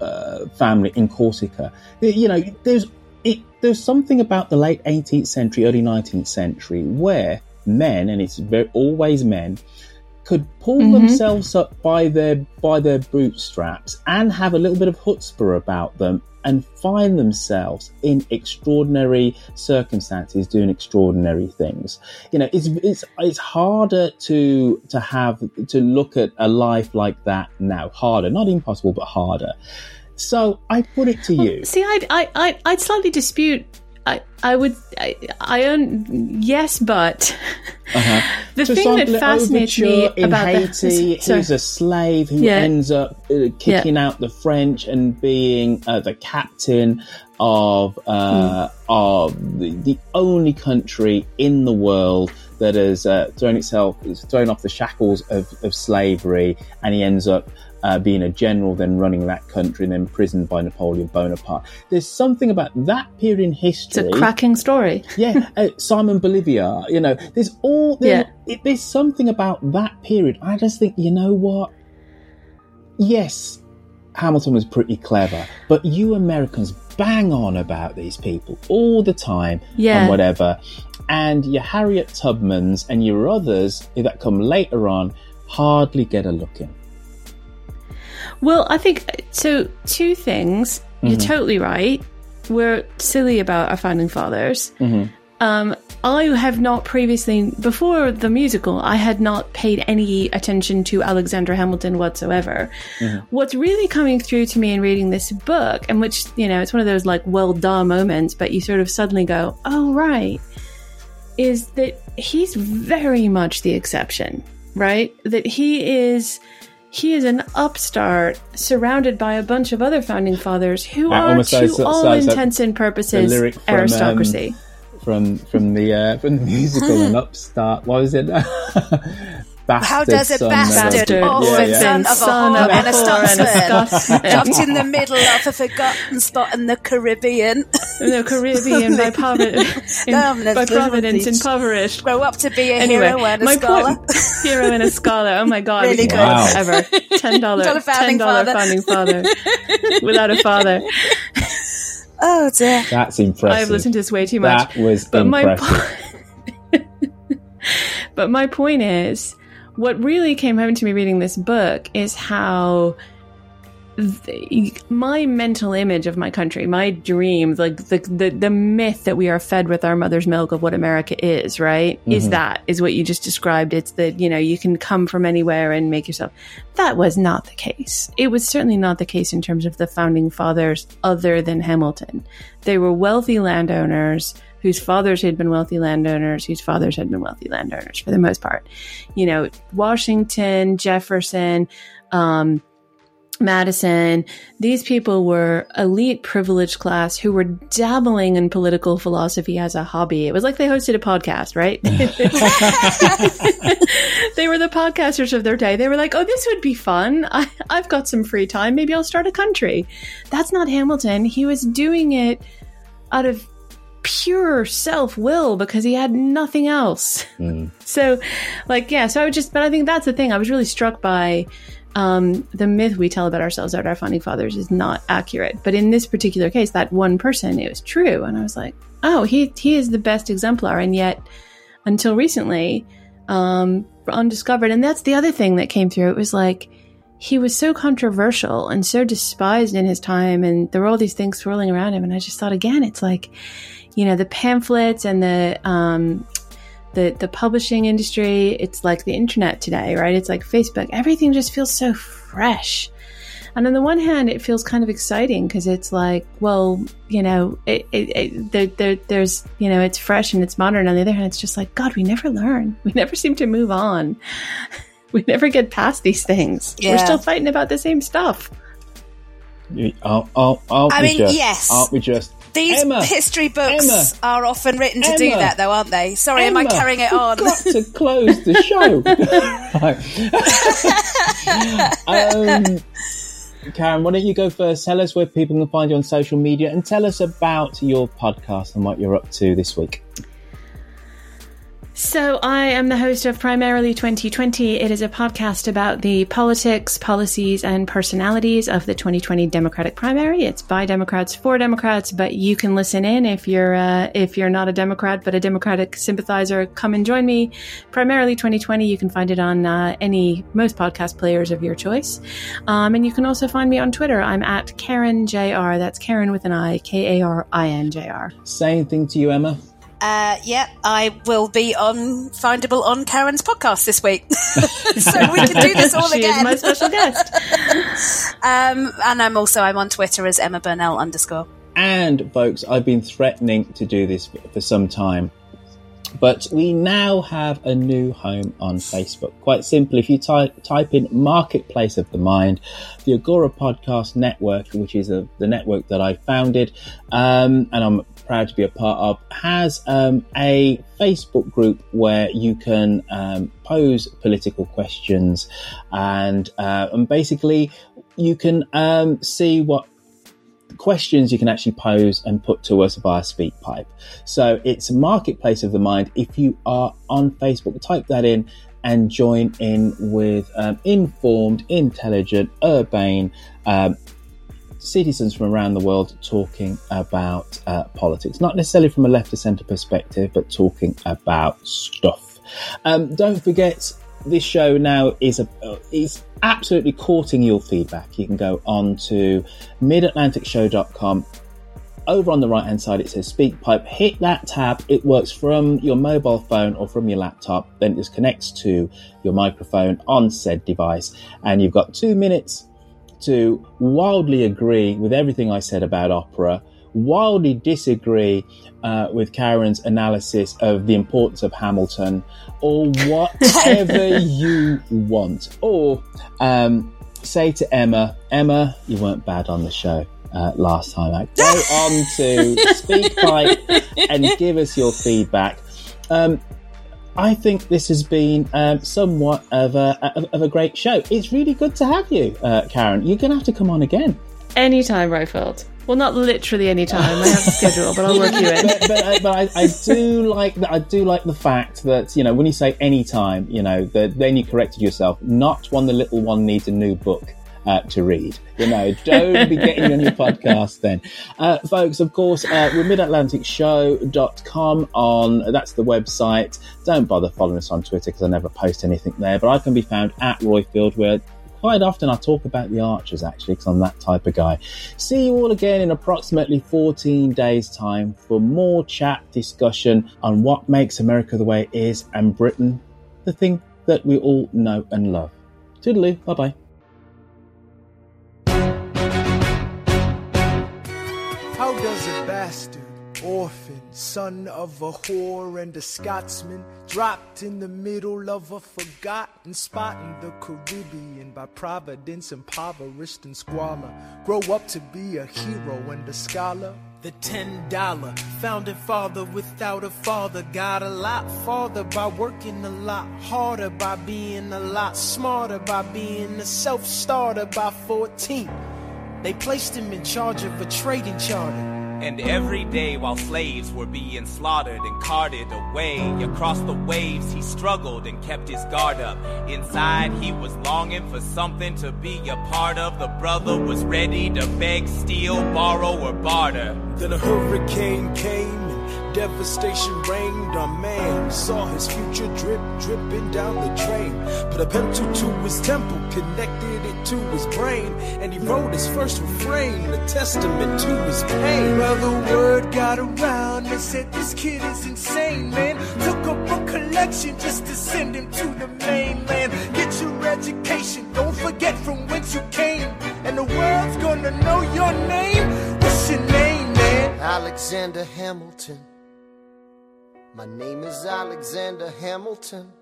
uh, family in Corsica. You know, there's it, there's something about the late 18th century, early 19th century where men, and it's very, always men, could pull Mm-hmm. themselves up by their by their bootstraps and have a little bit of chutzpah about them and find themselves in extraordinary circumstances doing extraordinary things. You know, it's it's it's harder to to have to look at a life like that now. Harder, not impossible, but harder. So I put it to you. See, I'd, I, I, I'd slightly dispute. I, I would, I, I own, yes, but Uh-huh. the So thing that fascinates me about the- Haiti, sorry. he's a slave who Yeah. ends up uh, kicking out the French and being uh, the captain of uh, Hmm. of the, the only country in the world that has uh, thrown itself, is thrown off the shackles of, of slavery, and he ends up. Uh, being a general, then running that country, and then imprisoned by Napoleon Bonaparte. There's something about that period in history. It's a cracking story. Yeah, uh, Simon Bolivar. You know, there's all there, it, there's something about that period. I just think, you know what? Yes, Hamilton was pretty clever, but you Americans bang on about these people all the time Yeah. and whatever. And your Harriet Tubmans and your others that come later on hardly get a look in. Well, I think so. Two things. You're Mhm. totally right. We're silly about our founding fathers. Mm-hmm. Um, I have not previously, before the musical, I had not paid any attention to Alexander Hamilton whatsoever. What's really coming through to me in reading this book, and which, you know, it's one of those like, well, duh moments, but you sort of suddenly go, oh, right, is that he's very much the exception, right? That he is. He is an upstart surrounded by a bunch of other founding fathers who I are, to sounds- all like intents and purposes, from, um, aristocracy. from from the uh, from the musical and Upstart. What was it? bastard How does a son bastard, of- orphan Yeah, son yeah. of a Son of a and a whore and a Scotsman, Scotsman. dropped in the middle of a forgotten spot in the Caribbean? In the Caribbean by, poverty, by let's Providence impoverished. Grow up to be a Anyway, hero and a my scholar. point, hero and a scholar. Oh my god, Really good. go Wow. forever. Ten dollar, Dollar ten dollar father. founding father without a father. Oh dear. That's impressive. I've listened to this way too much. That was But my impressive. But my point is, what really came home to me reading this book is how the, my mental image of my country, my dream, like the, the the myth that we are fed with our mother's milk of what America is, right? Is Mhm. that is what you just described? It's that you know you can come from anywhere and make yourself. That was not the case. It was certainly not the case in terms of the founding fathers, other than Hamilton. They were wealthy landowners whose fathers had been wealthy landowners, whose fathers had been wealthy landowners for the most part. You know, Washington, Jefferson, um, Madison, these people were elite privileged class who were dabbling in political philosophy as a hobby. It was like they hosted a podcast, right? they were the podcasters of their day. They were like, oh, this would be fun. I, I've got some free time. Maybe I'll start a country. That's not Hamilton. He was doing it out of pure self will because he had nothing else. So, like, yeah, so I would just, but I think that's the thing. I was really struck by um, the myth we tell about ourselves about our founding fathers is not accurate. But in this particular case, that one person, it was true. And I was like, oh, he, he is the best exemplar. And yet, until recently, um, undiscovered. And that's the other thing that came through. It was like, he was so controversial and so despised in his time. And there were all these things swirling around him. And I just thought, again, it's like, you know, the pamphlets and the, um, the, the publishing industry, it's like the internet today, right? It's like Facebook. Everything just feels so fresh. And on the one hand, it feels kind of exciting because it's like, well, you know, it, it, it there, there, there's, you know, it's fresh and it's modern. On the other hand, it's just like, God, we never learn. We never seem to move on. We never get past these things. We're still fighting about the same stuff. Aren't, aren't, aren't I mean, just? yes. Aren't we just? These Emma, history books Emma, are often written to do that, though, aren't they? Sorry, am I carrying it on? got to close the show. um, Karin, why don't you go first? Tell us where people can find you on social media and tell us about your podcast and what you're up to this week. So, I am the host of Primarily 2020. It is a podcast about the politics, policies, and personalities of the 2020 Democratic primary. It's by Democrats for Democrats, but you can listen in if you're uh, if you're not a Democrat but a Democratic sympathizer. Come and join me. Primarily 2020. You can find it on uh, any most podcast players of your choice, um, and you can also find me on Twitter. I'm at Karin Jr. That's Karin with an I, K A R I N J R. Same thing to you, Emma. Uh, yeah, I will be on findable on Karin's podcast this week, so we can do this all She is again. my special guest. um, and I'm also I'm on Twitter as Emma Burnell underscore. And folks, I've been threatening to do this for, for some time. But we now have a new home on Facebook. Quite simply, if you type, type in Marketplace of the Mind, the Agora Podcast Network, which is a, the network that I founded, um, and I'm proud to be a part of, has um, a Facebook group where you can um, pose political questions and, uh, and basically you can um, see what questions you can actually pose and put to us via SpeakPipe. So it's a Marketplace of the Mind. If you are on Facebook, type that in and join in with um, informed, intelligent, urbane um, citizens from around the world talking about uh, politics. Not necessarily from a left to centre perspective, but talking about stuff. Um, don't forget, this show now is a uh, is absolutely courting your feedback. You can go on to midatlanticshow.com. Over on the right hand side, it says SpeakPipe. Hit that tab. It works from your mobile phone or from your laptop. Then it just connects to your microphone on said device. And you've got two minutes to wildly agree with everything I said about opera, wildly disagree uh, with Karin's analysis of the importance of Hamilton, or whatever you want. Or um, say to Emma, Emma, you weren't bad on the show. Uh, last time out, go on to SpeakPipe and give us your feedback. Um, I think this has been um, somewhat of a, of, a great show. It's really good to have you, uh, Karin. You're going to have to come on again. Anytime, Roifield. Well, not literally any time. I have a schedule, but I'll work you in. but, but, uh, but I, I do like that. I do like the fact that you know when you say any time, you know, that then you corrected yourself. Not when the little one needs a new book. Uh, to read, you know, don't be getting on your podcast then. Uh, folks, of course, uh, we're midatlanticshow.com on, that's the website. Don't bother following us on Twitter because I never post anything there, but I can be found at Roifield where quite often I talk about the Archers actually because I'm that type of guy. See you all again in approximately 14 days' time for more chat discussion on what makes America the way it is and Britain the thing that we all know and love. Toodaloo, bye bye. Bastard, orphan, son of a whore and a Scotsman, dropped in the middle of a forgotten spot in the Caribbean by providence, impoverished and squalor, grow up to be a hero and a scholar? The ten dollar founding father without a father got a lot farther by working a lot harder, by being a lot smarter, by being a self starter by 14. They placed him in charge of a trading charter. And every day while slaves were being slaughtered and carted away across the waves, he struggled and kept his guard up. Inside, he was longing for something to be a part of. The brother was ready to beg, steal, borrow, or barter. Then a hurricane came devastation reigned on man. Saw his future drip, dripping down the drain. Put a pencil to his temple, connected it to his brain. And he wrote his first refrain, a testament to his pain. Well, the word got around and said, This kid is insane, man. Took up a collection just to send him to the mainland. Get your education, don't forget from whence you came. And the world's gonna know your name. What's your name, man? Alexander Hamilton. My name is Alexander Hamilton.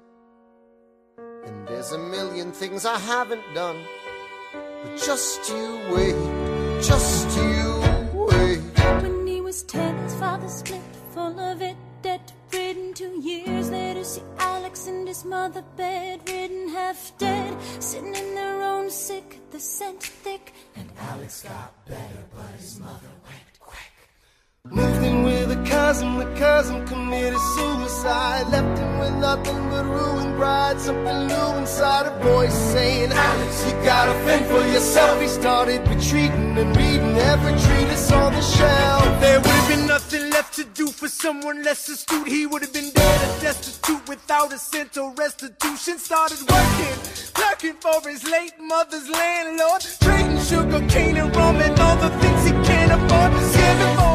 And there's a million things I haven't done. But just you wait, just you wait. When he was ten, his father split, full of it, debt ridden. Two years later, see Alex and his mother bedridden, half dead, sitting in their own sick, the scent thick. And Alex got better, but his mother went Moved in with a cousin, the cousin committed suicide. Left him with nothing but ruined pride. Something new inside a voice saying, Alex, you gotta fend for yourself. He started retreating and reading every treatise on the shelf. There would have been nothing left to do for someone less astute. He would have been dead and destitute without a cent or restitution. Started working, clerking for his late mother's landlord. Trading sugar cane and rum and all the things he can't afford. Scamming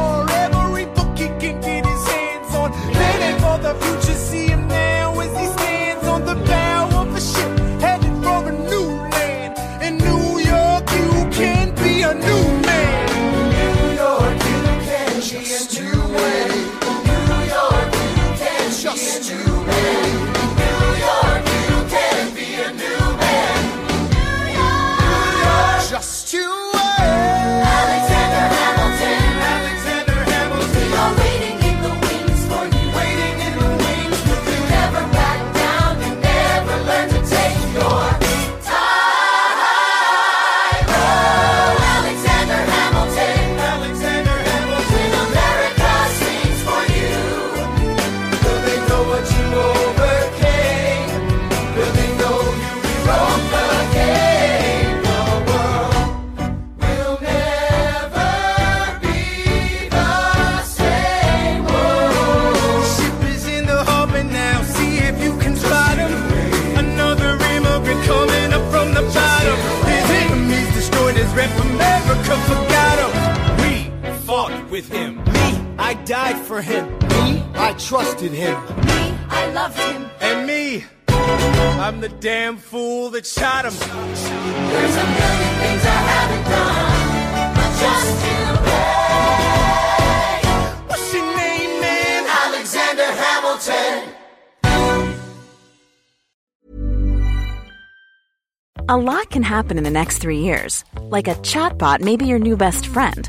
I died for him. Me, I trusted him. Me, I loved him. And me, I'm the damn fool that shot him. There's a million things I haven't done, but just you wait. What's your name, man? Alexander Hamilton. A lot can happen in the next three years. Like a chatbot may be your new best friend.